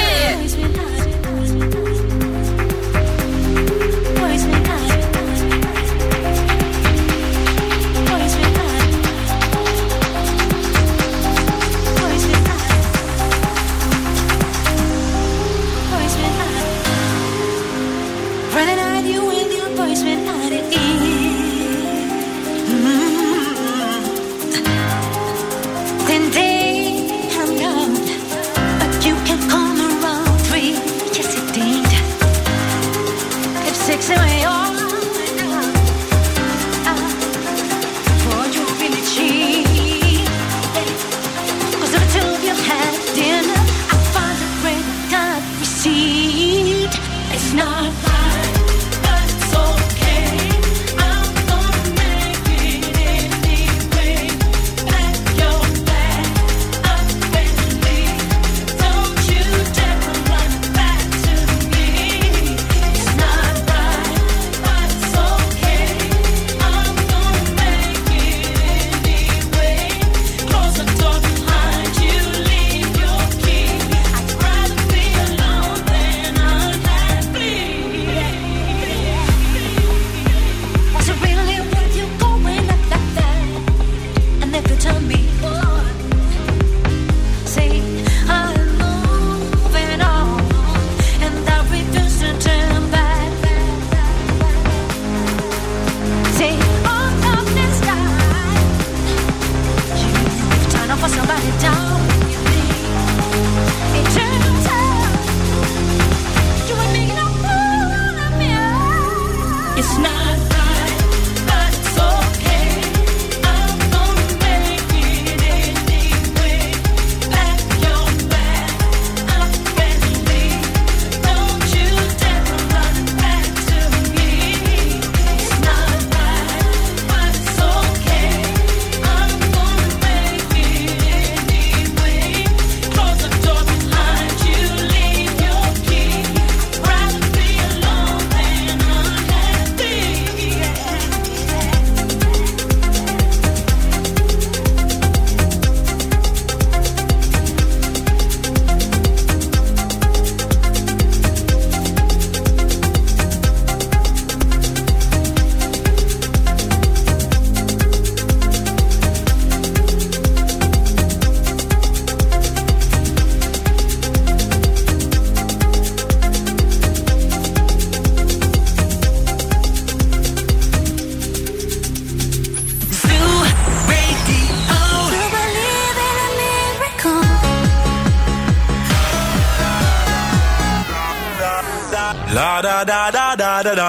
Da da da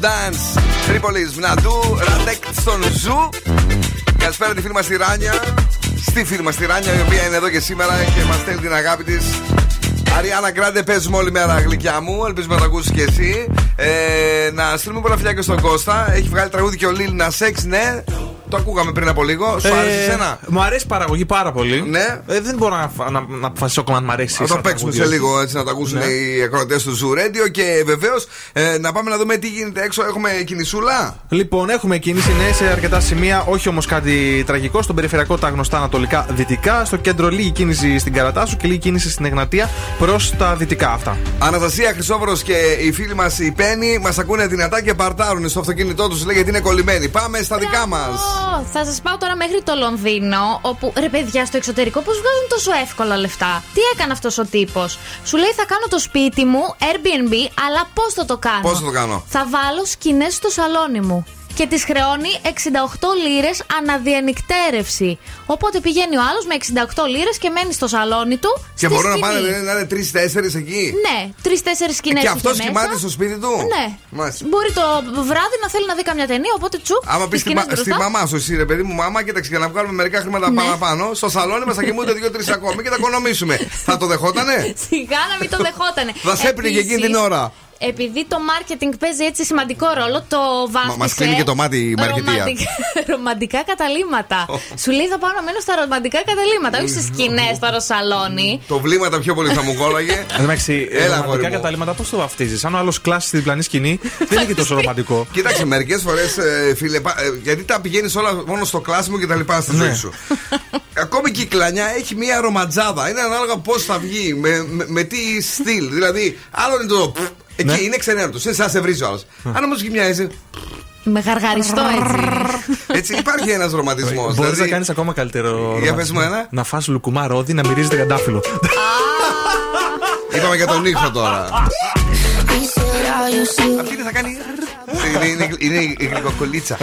Dance, Τρίπολη, Βναντού, Ραντέκ στον Ζου. Καλησπέρα τη φίλη μας τη Ράνια. Στη φίλη μας τη Ράνια, η οποία είναι εδώ και σήμερα και μας στέλνει την αγάπη της. Αριάννα Γκράντε, παίζουμε όλη μέρα γλυκιά μου. Ελπίζουμε να το ακούσεις και εσύ. Ε, να στείλουμε πολλά φιλιά και στον Κώστα. Έχει βγάλει τραγούδι και ο Λίλ να σεξ, ναι. Το ακούγαμε πριν από λίγο. Σου άρεσε εσένα. Μου αρέσει η παραγωγή πάρα πολύ. Ναι. Ε, δεν μπορώ να, φα- να, να αποφασίσω ακόμα αν μου αρέσει. Θα το σαν παίξουμε σε τραγούδι. λίγο έτσι να το ακούσουν Ναι. οι ακροατέ του Zoo Radio και βεβαίως ε, να πάμε να δούμε τι γίνεται έξω. Έχουμε κινησούλα; Λοιπόν, έχουμε κίνηση ναι σε αρκετά σημεία, όχι όμως κάτι τραγικό. Στον περιφερειακό τα γνωστά ανατολικά δυτικά. Στο κέντρο λίγη κίνηση στην Καρατάσου και λίγη κίνηση στην Εγνατία προς τα δυτικά αυτά. Αναστασία Χρυσόβρο και οι φίλοι μας οι Πέννη μας ακούνε δυνατά και παρτάρουν στο αυτοκίνητό τους. Λέει γιατί είναι κολλημένοι. Πάμε στα δικά μας. Ω, Θα σας πάω τώρα μέχρι το Λονδίνο, όπου ρε παιδιά στο εξωτερικό πώς βγάζουν τόσο εύκολα λεφτά; Τι έκανε αυτός ο τύπος; Σου λέει θα κάνω το σπίτι μου Airbnb, αλλά πώς θα το κάνω; Πώς θα το κάνω; Θα βάλω σκηνές στο σαλόνι μου. Και της χρεώνει 68 λίρες αναδιανυκτέρευση. Οπότε πηγαίνει ο άλλος με 68 λίρες και μένει στο σαλόνι του. Και στη μπορούν να σκηνή. πάνε δηλαδή, να είναι τρει-τέσσερι εκεί; Ναι, τρει-τέσσερι σκηνές. Και αυτός κοιμάται στο σπίτι του; Ναι. Μάλιστα. Μπορεί το βράδυ να θέλει να δει καμιά ταινία, οπότε τσουπ. Άμα πεις τις στη, σκηνές μα- στη μπροστά. μαμά σου, εσύ ρε παιδί μου, μαμά, κοίταξε για να βγάλουμε μερικά χρήματα Ναι. παραπάνω, στο σαλόνι μας θα κοιμούνται δύο-τρεις ακόμη και θα οικονομήσουμε. θα το δεχότανε; Σιγά να μην το δεχότανε. Θα σε έπαιρνε και εκείνη την Επίσης, ώρα. Επειδή το marketing παίζει έτσι σημαντικό ρόλο, το βάφτισε. μας κλείνει και το μάτι η μαρκετία. ρομαντικά, ρομαντικά καταλήμματα. Σου λέει θα πάω να μένω στα ρομαντικά καταλήμματα, όχι σε σκηνές στο σαλόνι. Το βλήματα πιο πολύ θα μου κόλλαγε. Εντάξει, Έλα, αγόρι ρομαντικά μου. καταλήμματα πώς το βαφτίζεις; Αν ο άλλος κλάσει στη διπλανή σκηνή, δεν είναι και τόσο ρομαντικό. Κοίταξε, μερικές φορές, φίλε, πα- ε, γιατί τα πηγαίνεις όλα μόνο στο κλάσιμο και τα λοιπά στη Ναι. ζωή σου. Ακόμη και η κλανιά έχει μία ρομαντζάδα. Είναι ανάλογα πώς θα βγει, με, με, με τι στυλ. Δηλαδή, άλλο είναι το. Πφ, Εκεί Ναι. είναι ξενέρωτος. Είναι σαν να σε βρίζει ο άλλο. Αν όμως γυμιάζει. Με γαργαριστό έτσι. Έτσι υπάρχει ένας ρομαντισμός. Μπορείς να κάνεις ακόμα καλύτερο. Για πες μου ένα. Να φας λουκουμά ρόδι, να μυρίζεται κατάφυλλο. Είπαμε για τον ήχο τώρα. Αυτή τι θα κάνει. Είναι, είναι, είναι η γλυκοκολίτσα.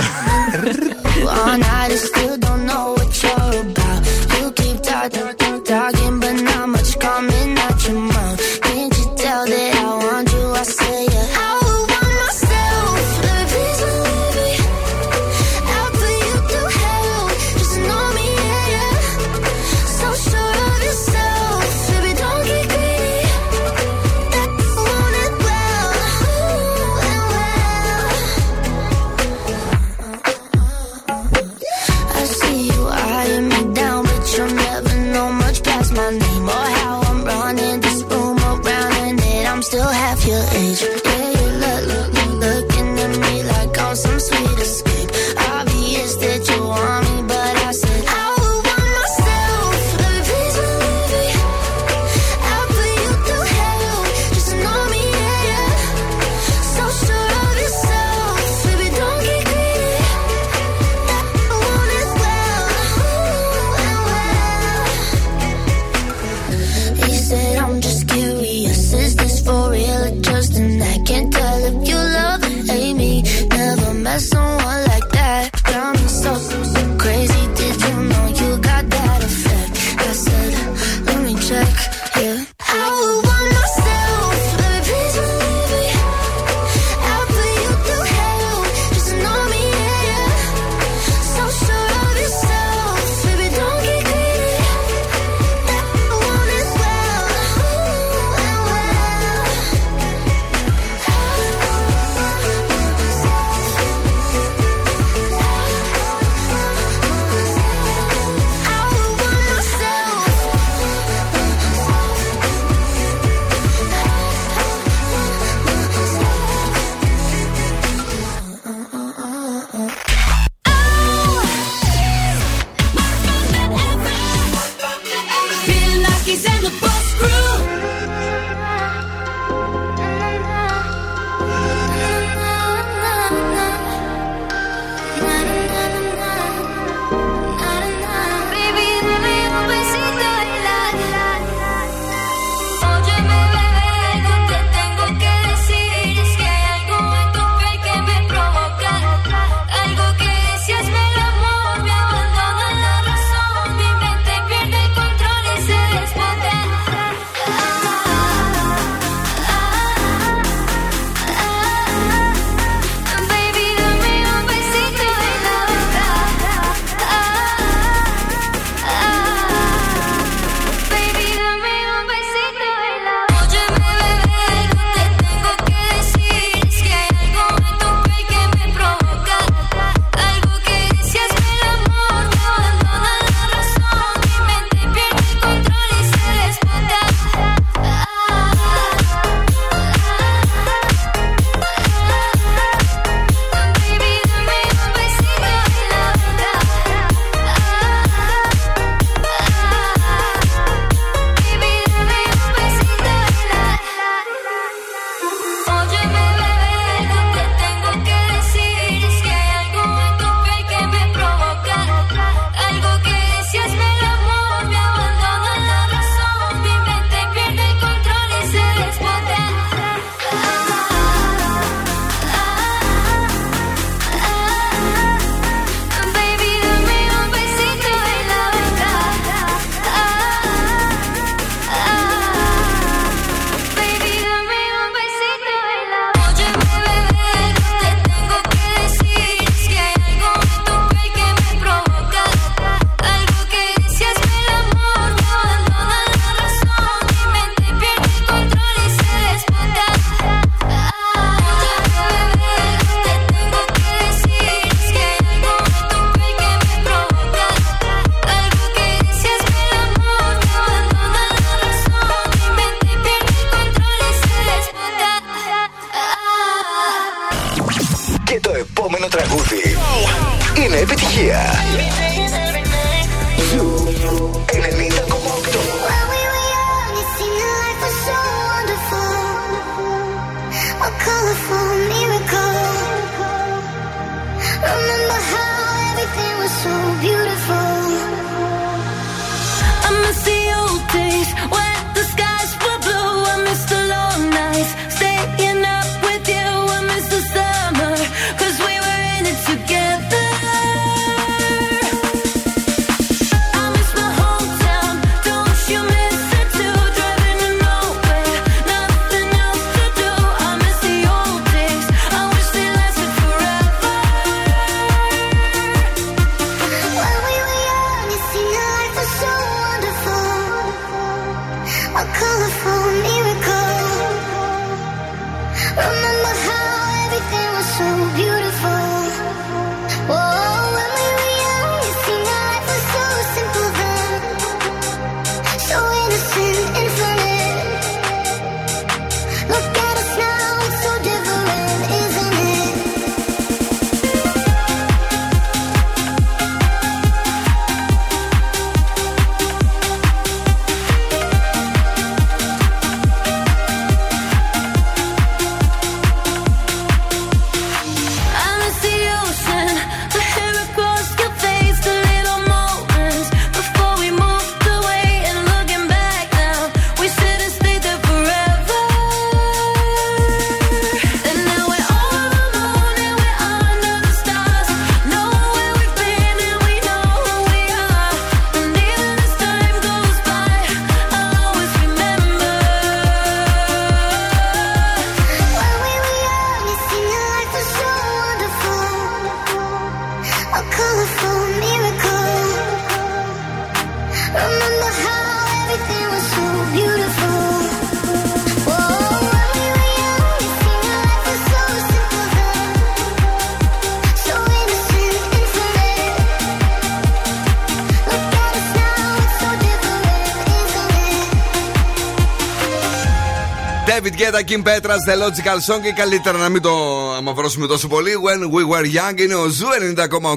David Guetta, Kim Petras, The Logical Song και καλύτερα να μην το αμαυρώσουμε τόσο πολύ. When we were young είναι ο Zoo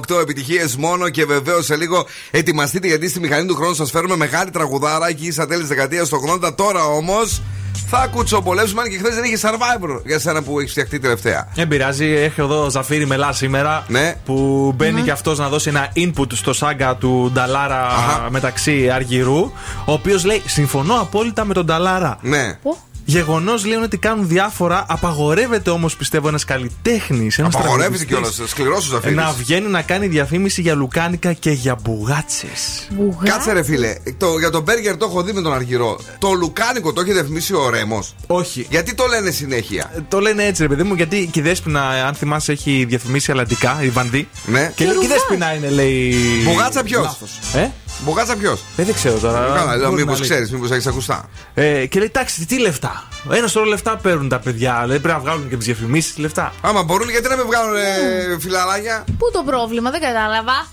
90,8 επιτυχίες μόνο και βεβαίως σε λίγο ετοιμαστείτε γιατί στη μηχανή του χρόνου σας φέρουμε μεγάλη τραγουδάρα εκεί στα τέλη της δεκαετίας του 80. Τώρα όμως θα κουτσομπολέψουμε αν και χθες δεν είχε survivor για σένα που έχεις φτιαχτεί τελευταία. Δεν πειράζει, έχει εδώ Ζαφίρι Μελά σήμερα. Ναι. Που μπαίνει και αυτός να δώσει ένα input στο σάγκα του Νταλάρα μεταξύ Αργυρού. Ο οποίος λέει: Συμφωνώ απόλυτα με τον Νταλάρα. Ναι. Γεγονός λέει ότι κάνουν διάφορα. Απαγορεύεται όμως πιστεύω ένας καλλιτέχνης. Απαγορεύεται κιόλας. Σκληρό ο Ζαφίρι. Να βγαίνει να κάνει διαφήμιση για λουκάνικα και για μπουγάτσες. Κάτσε ρε φίλε, το, για τον Μπέργκερ το έχω δει με τον Αργυρό. Το λουκάνικο το έχει διαφημίσει ο Ρέμος. Όχι. Γιατί το λένε συνέχεια; Το λένε έτσι, ρε παιδί μου, γιατί και η Δέσπινα, αν θυμάσαι, έχει διαφημίσει αλλαντικά, η Βανδί. Ναι. Και λέει και η Δέσπινα είναι, λέει. Μπουγάτσα ποιος; Ε; Μπουγάτσα ποιος; Ε, δεν ξέρω τώρα. Καλά, Μπορεί μήπως να λέει. ξέρεις, μήπως έχεις ακουστά. Ε, και λέει, εντάξει, τι λεφτά. Ένα σωρό λεφτά παίρνουν τα παιδιά. Δηλαδή πρέπει να βγάλουν και τις διαφημίσεις λεφτά. Άμα μπορούν, γιατί να με βγάλουν ε, φιλαράκια; Πού το πρόβλημα, δεν κατάλαβα.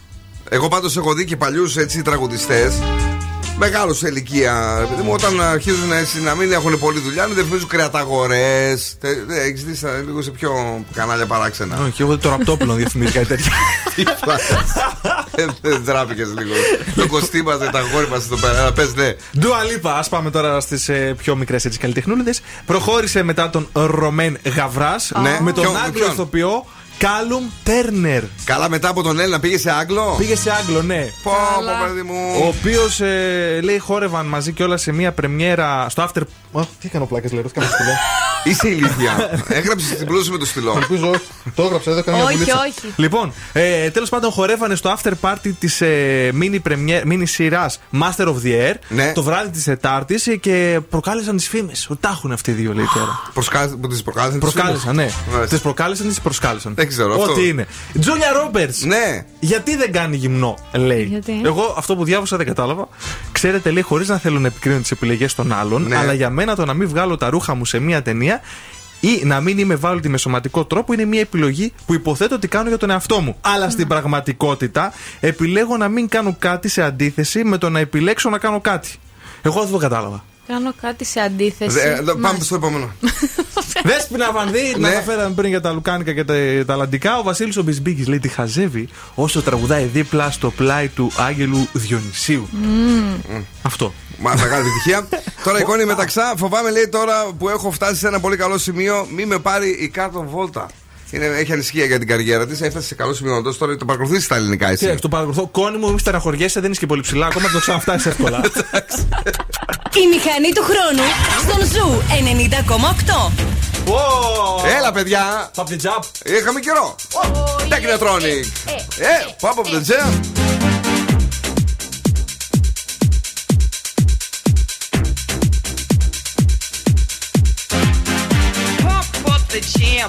Εγώ πάντως έχω δει και παλιούς έτσι τραγουδιστές. Μεγάλου σε ηλικία. Παιδί μου, όταν αρχίζουν έτσι, να μην έχουν πολλή δουλειά, να διαφημίζουν κρεαταγορές. Έχεις δει σαν- λίγο σε πιο κανάλια παράξενα. Όχι, εγώ το ραπτόπουλο διαφημίζει κάτι τέτοιο. Ε, Δεν τράπηκε λίγο. Το κοστίμαζε τα γόρι μα εδώ πέρα. Πες ναι. Ντουα Λίπα, ας πάμε τώρα στις πιο μικρές έτσι καλλιτεχνούλιδε. Προχώρησε μετά τον Ρομέν Γαβράς Ναι. με τον Ποιον- Άγγλο ποιον; ηθοποιό Κάλουμ Τέρνερ. Καλά, μετά από τον Έλληνα πήγε σε Άγγλο; Πήγε σε Άγγλο, ναι. Πω, πω, παιδί μου. Ο οποίος λέει χόρευαν μαζί και όλα σε μία πρεμιέρα στο after. Ω, τι κάνω πλάκες, λέω, κάνω στυλό. Είσαι ηλίθια. Έγραψες την μπλούζα με το στυλό. Ελπίζω όχι. Το έγραψα, δεν έκανα μια Όχι, δουλίτσα. όχι. Λοιπόν, ε, τέλος πάντων χορεύανε στο after party της ε, mini, premier, mini σειράς Master of the Air Ναι. το βράδυ της Τετάρτης και προκάλεσαν τις φήμες. Ότι τα έχουν αυτοί οι δύο, λέει τώρα. Προσκάλεσαν, που τις προκάλεσαν. τις Προκάλεσαν, ναι. Μάλιστα. Τις προκάλεσαν ή τις προσκάλεσαν. Δεν ξέρω, αυτό. Ό,τι είναι. Τζούλια Ρόμπερτς. Ναι. Γιατί δεν κάνει γυμνό, λέει. Γιατί; Εγώ αυτό που διάβασα δεν κατάλαβα. Ξέρετε, λέει, χωρίς να θέλω να επικρίνω τις επιλογές των άλλων, Ναι. αλλά για μένα το να μην βγάλω τα ρούχα μου σε μία ταινία ή να μην είμαι βάλωτη με σωματικό τρόπο είναι μια επιλογή που υποθέτω ότι κάνω για τον εαυτό μου. Αλλά στην πραγματικότητα επιλέγω να μην κάνω κάτι σε αντίθεση με το να επιλέξω να κάνω κάτι. Εγώ δεν το κατάλαβα. Κάνω κάτι σε αντίθεση. Δε- εδώ, Πάμε Μάλιστα. στο επόμενο. Δέσπινα Βανδύ, την Ναι. αναφέραμε πριν για τα λουκάνικα και τα, τα αλλαντικά. Ο Βασίλης ο Μπισμπίκης λέει τη χαζεύει όσο τραγουδάει δίπλα στο πλάι του Άγγελου Διονυσίου. Αυτό. Μα μεγάλη επιτυχία. τώρα η Κόνι Μεταξά. Φοβάμαι λέει τώρα που έχω φτάσει σε ένα πολύ καλό σημείο. Μη με πάρει η κάτω βόλτα. Είναι, έχει ανησυχία για την καριέρα της. Έφτασε σε καλό σημείο. Όντως, Τώρα το παρακολουθείς στα ελληνικά Τι έτσι. έχεις, το παρακολουθώ. Κόνι μου, μη στεναχωριέσαι, δεν είσαι και πολύ ψηλά. Ακόμα δεν το ξαναφτάσει εύκολα. Η μηχανή του χρόνου στον Zoo 90,8. Έλα, παιδιά! Pump up the jam. Είχαμε καιρό. Technotronic. Ε, pump up the jam. Pump up the jam,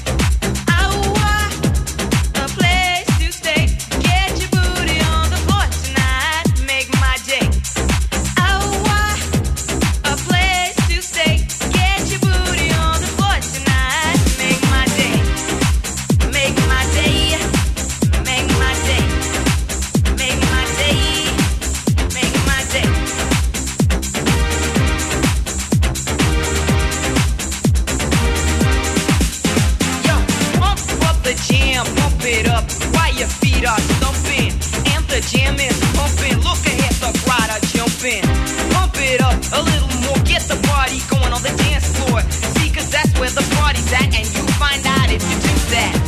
Your feet. And the jam pumping. Look ahead, the are jumping. Pump it up a little more, get the party going on the dance floor. See, that's where the party's at, and you find out if you do that.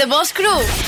And the Boss Crew.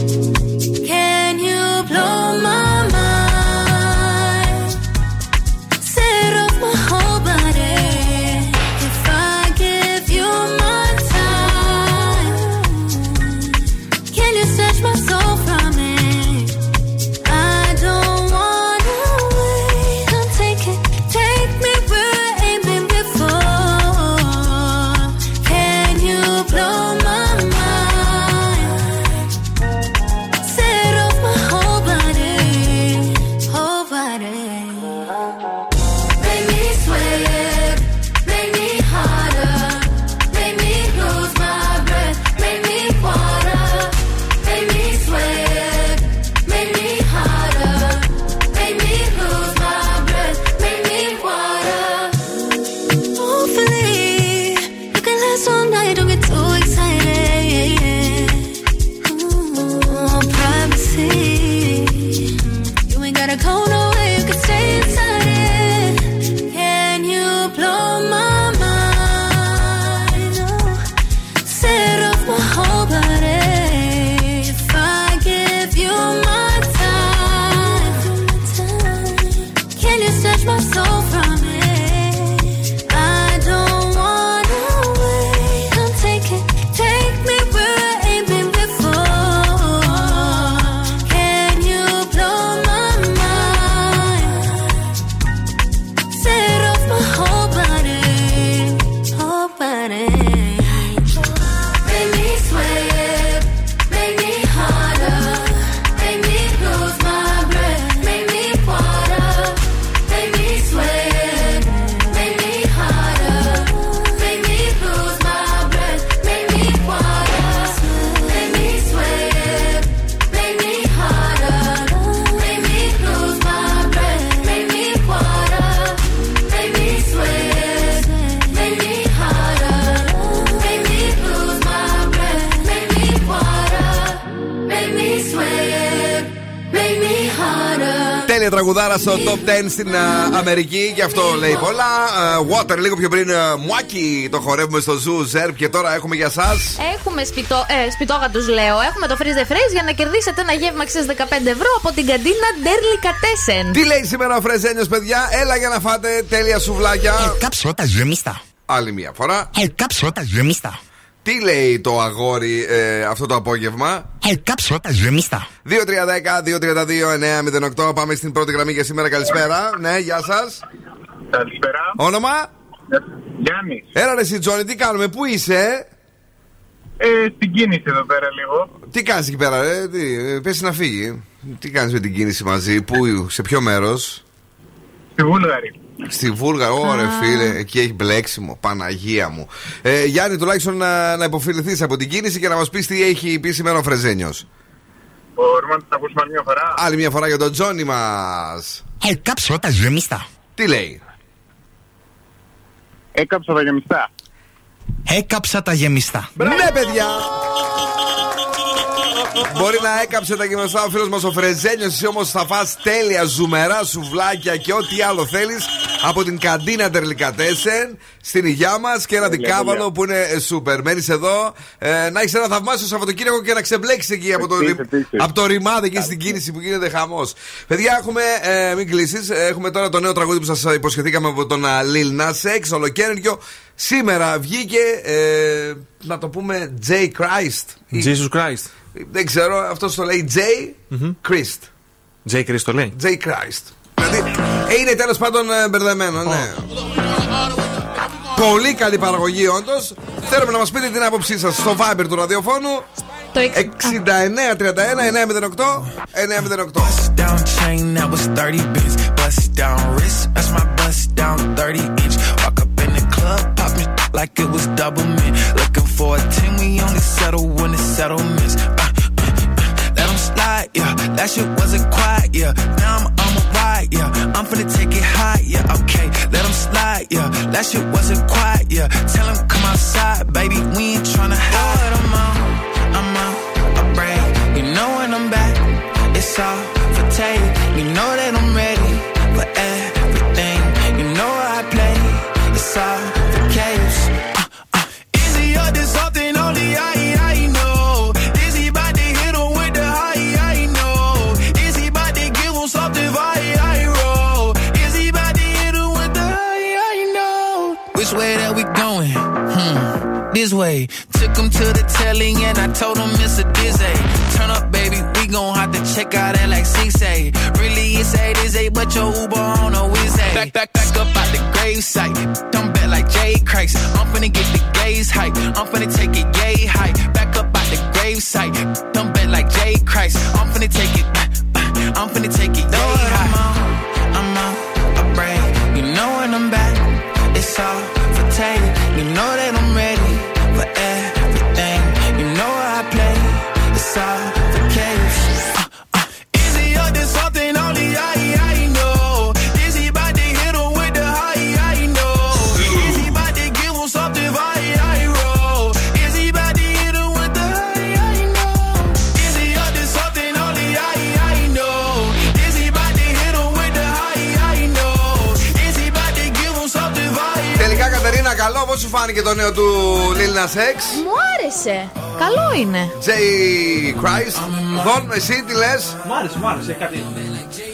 Top 10 στην α, Αμερική και αυτό λέει πολλά. Α, water λίγο πιο πριν. Μουάκι το χορεύουμε στο Zoo Zerb και τώρα έχουμε για εσά. Έχουμε σπιτό, ε, σπιτόγατους λέω. Έχουμε το freeze the phrase για να κερδίσετε ένα γεύμα αξίας 15 ευρώ από την καντίνα Derlicatessen. Τι λέει σήμερα ο Φρεζένιος, παιδιά, έλα για να φάτε τέλεια σουβλάκια. Κάψω τα ζεμιστά. Άλλη μία φορά. Κάψω τα ζεμιστά. Τι λέει το αγόρι ε, αυτό το απόγευμα; Κάψω τα ζεμιστά. 2-3-10-2-32-9-08. Πάμε στην πρώτη γραμμή για σήμερα. Καλησπέρα. Ναι, γεια σας. Καλησπέρα. Όνομα; Γιάννης. Έλα ρε εσύ, Τζόνι, τι κάνουμε, πού είσαι; Ε, στην κίνηση εδώ πέρα λίγο. Τι κάνεις εκεί πέρα, ρε, τι, ε, πες να φύγει. Τι κάνεις με την κίνηση μαζί, πού, σε ποιο μέρος; Στη Βούλγαρη. Στη Βούλγαρη, ωραία φίλε, εκεί έχει μπλέξιμο. Παναγία μου. Ε, Γιάννη, τουλάχιστον να, να υποφιληθεί από την κίνηση και να μας πεις τι έχει πει σήμερα ο Φρεζένιος. Μπορούμε να τα ακούσουμε άλλη μια φορά. Άλλη μια φορά για τον Τζόνι μας. Κάψω τα ζεμιστά. Τι λέει; Έκαψα τα γεμιστά. Έκαψα τα γεμιστά. Ναι, παιδιά! Μπορεί να έκαψε τα γεμιστά ο φίλος μας ο Φρεζένιος. Εσύ όμως θα φας τέλεια ζουμερά σουβλάκια και ό,τι άλλο θέλεις από την καντίνα Τερλικατέσεν στην υγειά μας και ένα δικάβαλο τέλεια. που είναι ε, σούπερ. Μένεις εδώ ε, να έχεις ένα θαυμάσιο Σαββατοκύριακο και να ξεμπλέξεις εκεί από το, Επίσης, επίσης. από το ρημάδι εκεί στην κίνηση που γίνεται χαμός. Παιδιά, έχουμε. Ε, μην κλείσεις. Έχουμε τώρα το νέο τραγούδι που σας υποσχεθήκαμε από τον α, Lil Nas X, ολοκαίρινο. Σήμερα βγήκε. Ε, να το πούμε J. Christ. Ή- Jesus Christ. Δεν ξέρω, αυτός το λέει J. Christ. J. Christ το λέει. J. Christ. Δηλαδή ε, είναι τέλο πάντων ε, μπερδεμένο, ναι. Πολύ καλή παραγωγή, όντω. Θέλουμε να μα πείτε την άποψή σα στο Viber του ραδιοφώνου. Το 6931 908 908. down chain that was 30 bits. Bust down wrist, that's my bust down 30 inch. Walk up in the club, pop me like it was double mint. Looking for a 10, we only settle when it's settlements. Uh, uh, uh, let 'em slide, yeah. That shit wasn't quiet, yeah. Now I'm on my ride, yeah. I'm finna take it high, yeah. Okay, let him slide, yeah. That shit wasn't quiet, yeah. Tell him come outside, baby. We ain't tryna hide. I'm out, I'm out, I break. You know when I'm back, it's all for tape. You know that I'm ready for everything. You know I play, it's all this way. Took him to the telly and I told him it's a dizzy. Turn up, baby, we gon' have to check out that like 6A. Really, it's 8 a dizzy, but your Uber on a whiz Back, back, back up out the gravesite. Dumb back like Jay Christ. I'm finna get the gaze hype. I'm finna take it yay high. Back up out the gravesite. Dumb back like Jay Christ. I'm finna take it. Uh, uh, I'm finna take it yay high. I'm out, I'm out, I break. You know when I'm back, it's all Κατερίνα, καλό. Πώς σου φάνηκε το νέο του Lil Nas X; Μου άρεσε. Καλό είναι. J. Christ. Δον, εσύ τι λες; Μ' άρεσε, μ' άρεσε. Κάτι...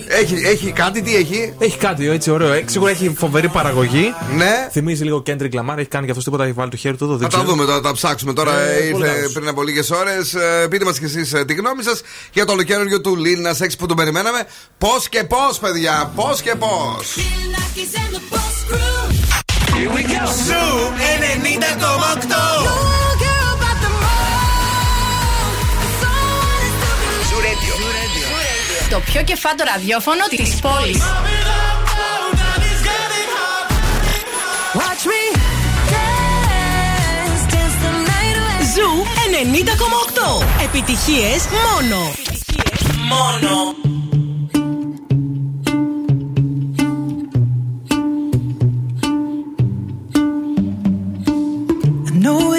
Έχει, έχει κάτι, τι έχει; Έχει κάτι έτσι ωραίο. Ε, Σίγουρα έχει φοβερή παραγωγή. Ναι. Θυμίζει λίγο Kendrick Lamar. Έχει κάνει και αυτός τίποτα. Έχει βάλει το χέρι του εδώ. Θα δεν τα ξέρω. δούμε τώρα, τα ψάξουμε τώρα. Ε, Ήρθε πολύ λάθος. πριν από λίγες ώρες. Πείτε μας κι εσείς τη γνώμη σας για το ολοκαίριο του Lil Nas X που τον περιμέναμε. Πώς και πώς, παιδιά, πώς και πώς. Here we go. Zoo 90,8. Zoo Radio. Το πιο κεφάτο ραδιόφωνο της πόλης. Watch me dance, dance the night away. Zoo 90,8. Επιτυχίες μόνο. Μόνο.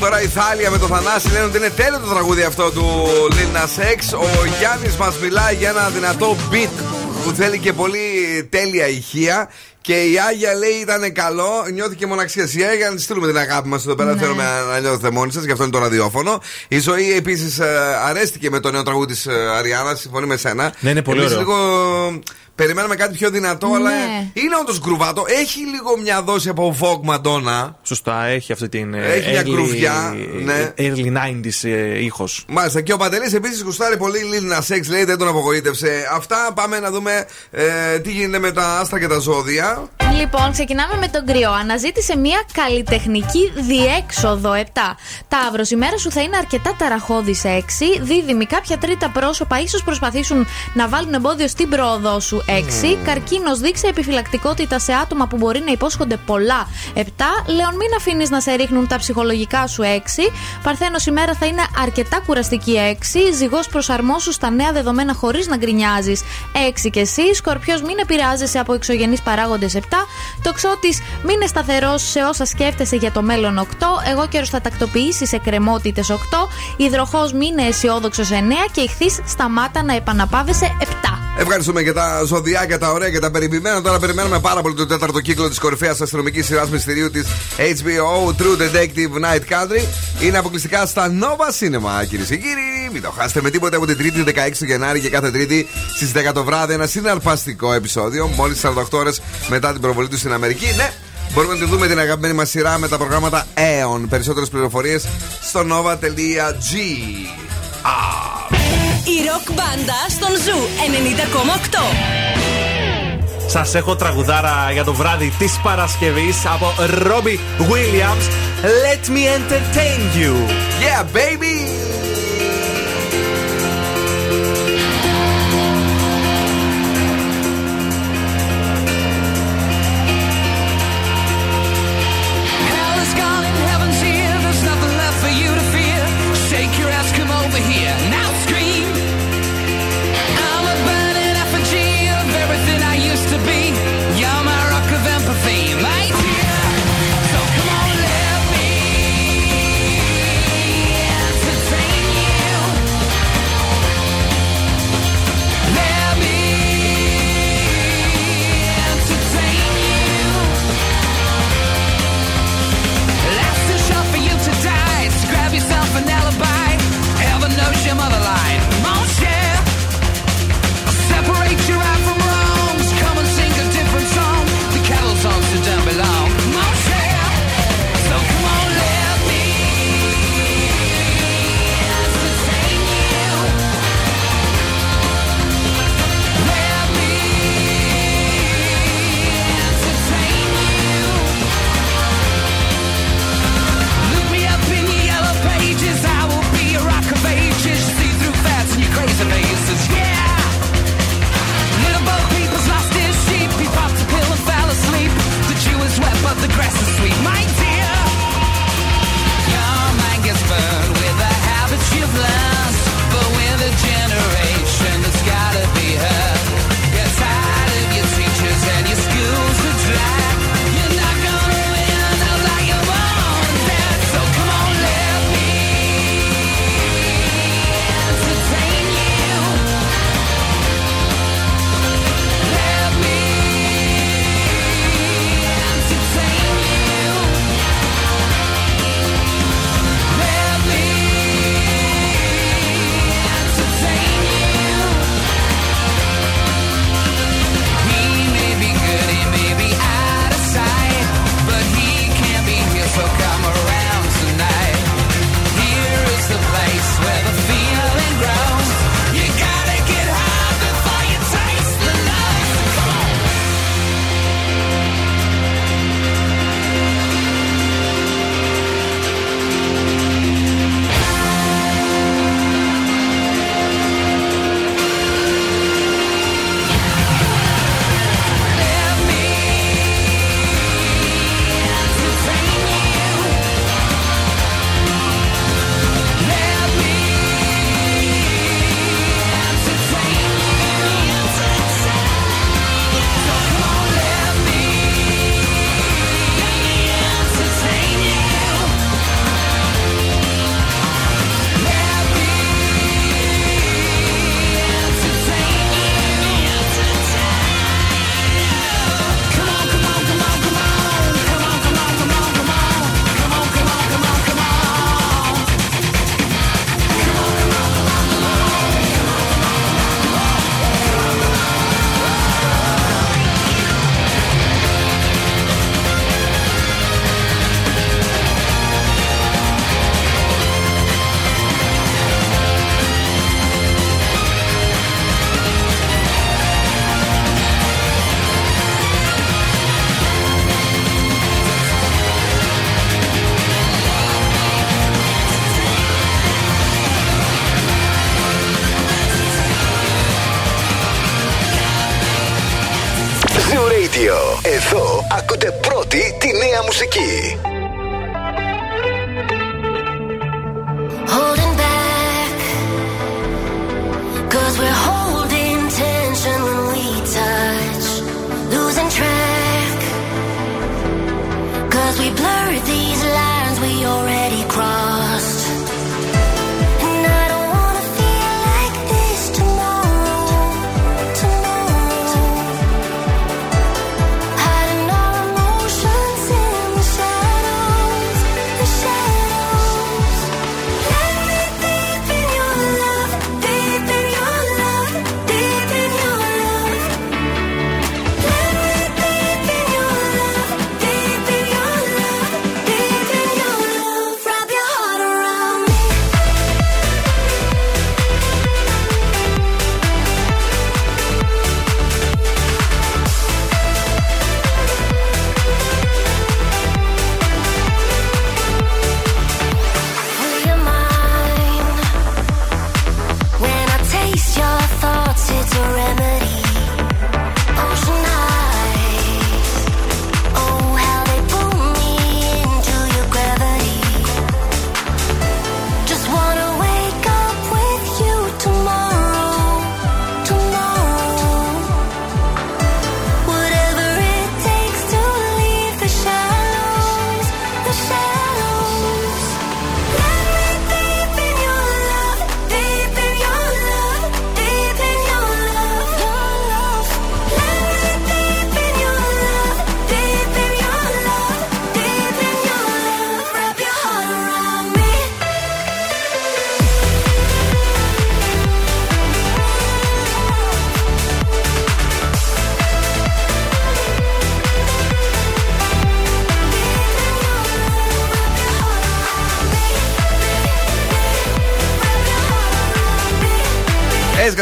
Τώρα η Θάλια με το Θανάση λένε ότι είναι τέλειο το τραγούδι αυτό του Λίνα Σεξ. Ο Γιάννης μας μιλάει για ένα δυνατό beat που θέλει και πολύ τέλεια ηχεία. Και η Άγια λέει ήταν καλό, νιώθηκε μοναξιασία για να τη στείλουμε την αγάπη μας εδώ πέρα. Ναι. Θέλουμε να νιώθετε μόνοι σας, γι' αυτό είναι το ραδιόφωνο. Η ζωή επίσης ε, αρέστηκε με το νέο τραγούδι της ε, Αριάννας, συμφωνεί με σένα. Ναι, είναι πολύ ωραίο. Λίγο Περιμέναμε κάτι πιο δυνατό, ναι. αλλά είναι όντως γκρουβάτο. Έχει λίγο μια δόση από Vogue Madonna. Σωστά, έχει αυτή την. Ε, έχει early, μια γκρουβιά. Ναι. Early 90s ε, ήχος. Μάλιστα. Και ο Παντελής επίσης γουστάρει πολύ λίνα Σεξ, λέει δεν τον απογοήτευσε. Αυτά πάμε να δούμε ε, τι γίνεται με τα άστρα και τα ζώδια. Λοιπόν, ξεκινάμε με τον κρυό. Αναζήτησε μια καλλιτεχνική διέξοδο 7. Ταύρος, η μέρα σου θα είναι αρκετά ταραχώδη 6. Δίδυμη, κάποια τρίτα πρόσωπα ίσως προσπαθήσουν να βάλουν εμπόδιο στην πρόοδό σου. 6. Καρκίνος δείξε επιφυλακτικότητα σε άτομα που μπορεί να υπόσχονται πολλά. 7. Λέων, μην αφήνεις να σε ρίχνουν τα ψυχολογικά σου 6. Παρθένος ημέρα θα είναι αρκετά κουραστική 6. Ζυγός προσαρμόσου στα νέα δεδομένα χωρίς να γκρινιάζεις 6 και εσύ. Σκορπιός μην επηρεάζεσαι από εξωγενείς παράγοντες 7. Τοξότης μην είναι σταθερός σε όσα σκέφτεσαι για το μέλλον 8. Εγώ καιρος θα τακτοποιήσεις εκκρεμότητες 8. Υδροχός μην είναι αισιόδοξος 9. Και ηχθείς σταμάτα να επαναπάβεσαι 7. Ευχαριστούμε για τα ζωδιάκια, τα ωραία και τα περιποιημένα. Τώρα περιμένουμε πάρα πολύ το τέταρτο κύκλο της κορυφαίας αστυνομικής σειράς μυστηρίου της HBO True Detective Night Country. Είναι αποκλειστικά στα Nova Cinema, κυρίες και κύριοι. Μην το χάσετε με τίποτα από την Τρίτη 16 του Γενάρη και κάθε Τρίτη στις 10 το βράδυ. Ένα συναρπαστικό επεισόδιο, μόλις 48 ώρες μετά την προβολή του στην Αμερική. Ναι, Μπορούμε να τη δούμε την αγαπημένη μας σειρά με τα προγράμματα EON. Περισσότερες πληροφορίες στο nova.gr. Η ροκ μπάντα στον Zoo 90,8. Σας έχω τραγουδάρα για το βράδυ της Παρασκευής από Robbie Williams. Let me entertain you. Yeah, baby!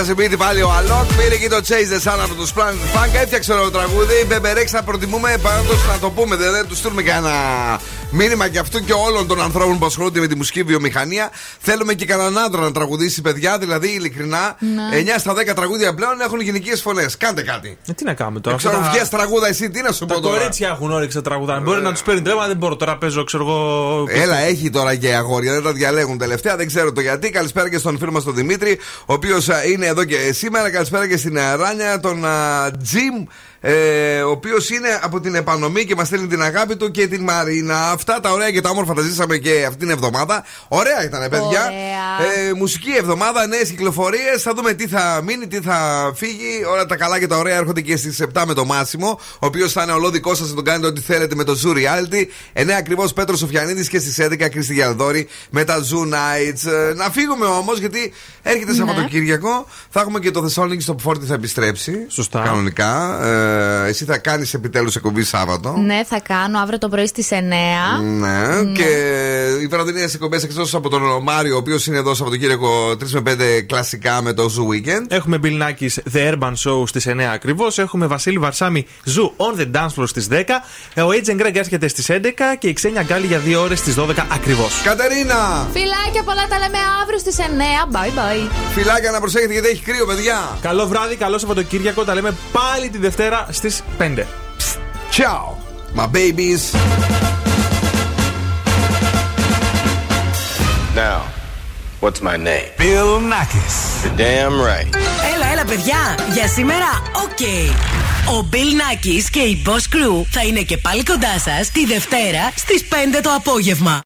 Έσκασε μπίτι πάλι ο Αλόκ. Πήρε και το Chase the Sun από τους Planet Funk. Έφτιαξε το τραγούδι. Μπεμπερέξ θα προτιμούμε πάντω να το πούμε. Δεν, δεν τους στείλουμε κανένα μήνυμα και αυτού και όλων των ανθρώπων που ασχολούνται με τη μουσική βιομηχανία. Θέλουμε και κανέναν άντρα να τραγουδήσει, παιδιά. Δηλαδή, ειλικρινά, Ναι. 9 στα 10 τραγούδια πλέον έχουν γυναικείε φωνές. Κάντε κάτι. Ε, τι να κάνουμε τώρα. Δεν ξέρω, αυτά τα- βγες τραγούδα εσύ, τι να σου Τα πω τώρα; κορίτσια έχουν όρεξη να τραγουδάνε. Μπορεί να τους παίρνει τρέμα, δεν μπορώ. Τώρα παίζω, ξέρω εγώ. Έλα, έχει τώρα και αγόρια, δεν τα διαλέγουν τελευταία, δεν ξέρω το γιατί. Καλησπέρα και στον φίλο μας τον Δημήτρη, ο οποίος είναι εδώ και σήμερα. Καλησπέρα και στην ε, Ράνια, τον α, Τζιμ, ε, ο οποίος είναι από την επανομή και μας στέλνει την αγάπη του και την Μαρίνα. Αυτά τα ωραία και τα όμορφα τα ζήσαμε και αυτή την εβδομάδα. Ωραία ήταν, παιδιά. Ε, μουσική εβδομάδα, νέες κυκλοφορίες. Θα δούμε τι θα μείνει, τι θα φύγει. Όλα τα καλά και τα ωραία έρχονται και στις 7 με το Μάσιμο, ο οποίος θα είναι ολόδικό σας να τον κάνετε ό,τι θέλετε με το Zoo Reality. 9 ακριβώς Πέτρος Σοφιανίδης και στις 11 Κρίστη Γιαλδόρη με τα Zoo Nights. Ε, Να φύγουμε όμως, γιατί έρχεται Ναι. Σαββατοκύριακο. Θα έχουμε και το Θεσσαλονίκη στο Φόρτι θα επιστρέψει. Σωστά. Κανονικά. Ε, εσύ θα κάνεις επιτέλους εκπομπή Σάββατο. Ναι, θα κάνω αύριο το πρωί στις 9. Ναι, και οι βραδινές εκπομπές εκτός από τον Μάριο, ο οποίος είναι εδώ Σαββατοκύριακο 3 με 5 κλασικά με το Zoo Weekend. Έχουμε Bill Nackis The Urban Show στις 9 ακριβώς. Έχουμε Βασίλη Βαρσάμι Zoo on the Dance Floor στις 10. Ε, Ο Agent Greg έρχεται στις 11 και η Ξένια Γκάλη για 2 ώρες στις 12 ακριβώς. Κατερίνα! Φιλάκια πολλά τα λέμε αύριο στις 9. Bye bye. Φιλάκια να προσέχετε γιατί έχει κρύο, παιδιά. Καλό βράδυ, καλό Σαββατοκύριακο. Τα λέμε πάλι τη Δευτέρα στις 5. Ciao, my babies. Now, what's my name? Bill Nakis. You're damn right. Έλα, έλα, παιδιά. Για σήμερα, οκ. Ο Bill Nackis και η Boss Crew θα είναι και πάλι κοντά σας τη Δευτέρα στις 5 το απόγευμα.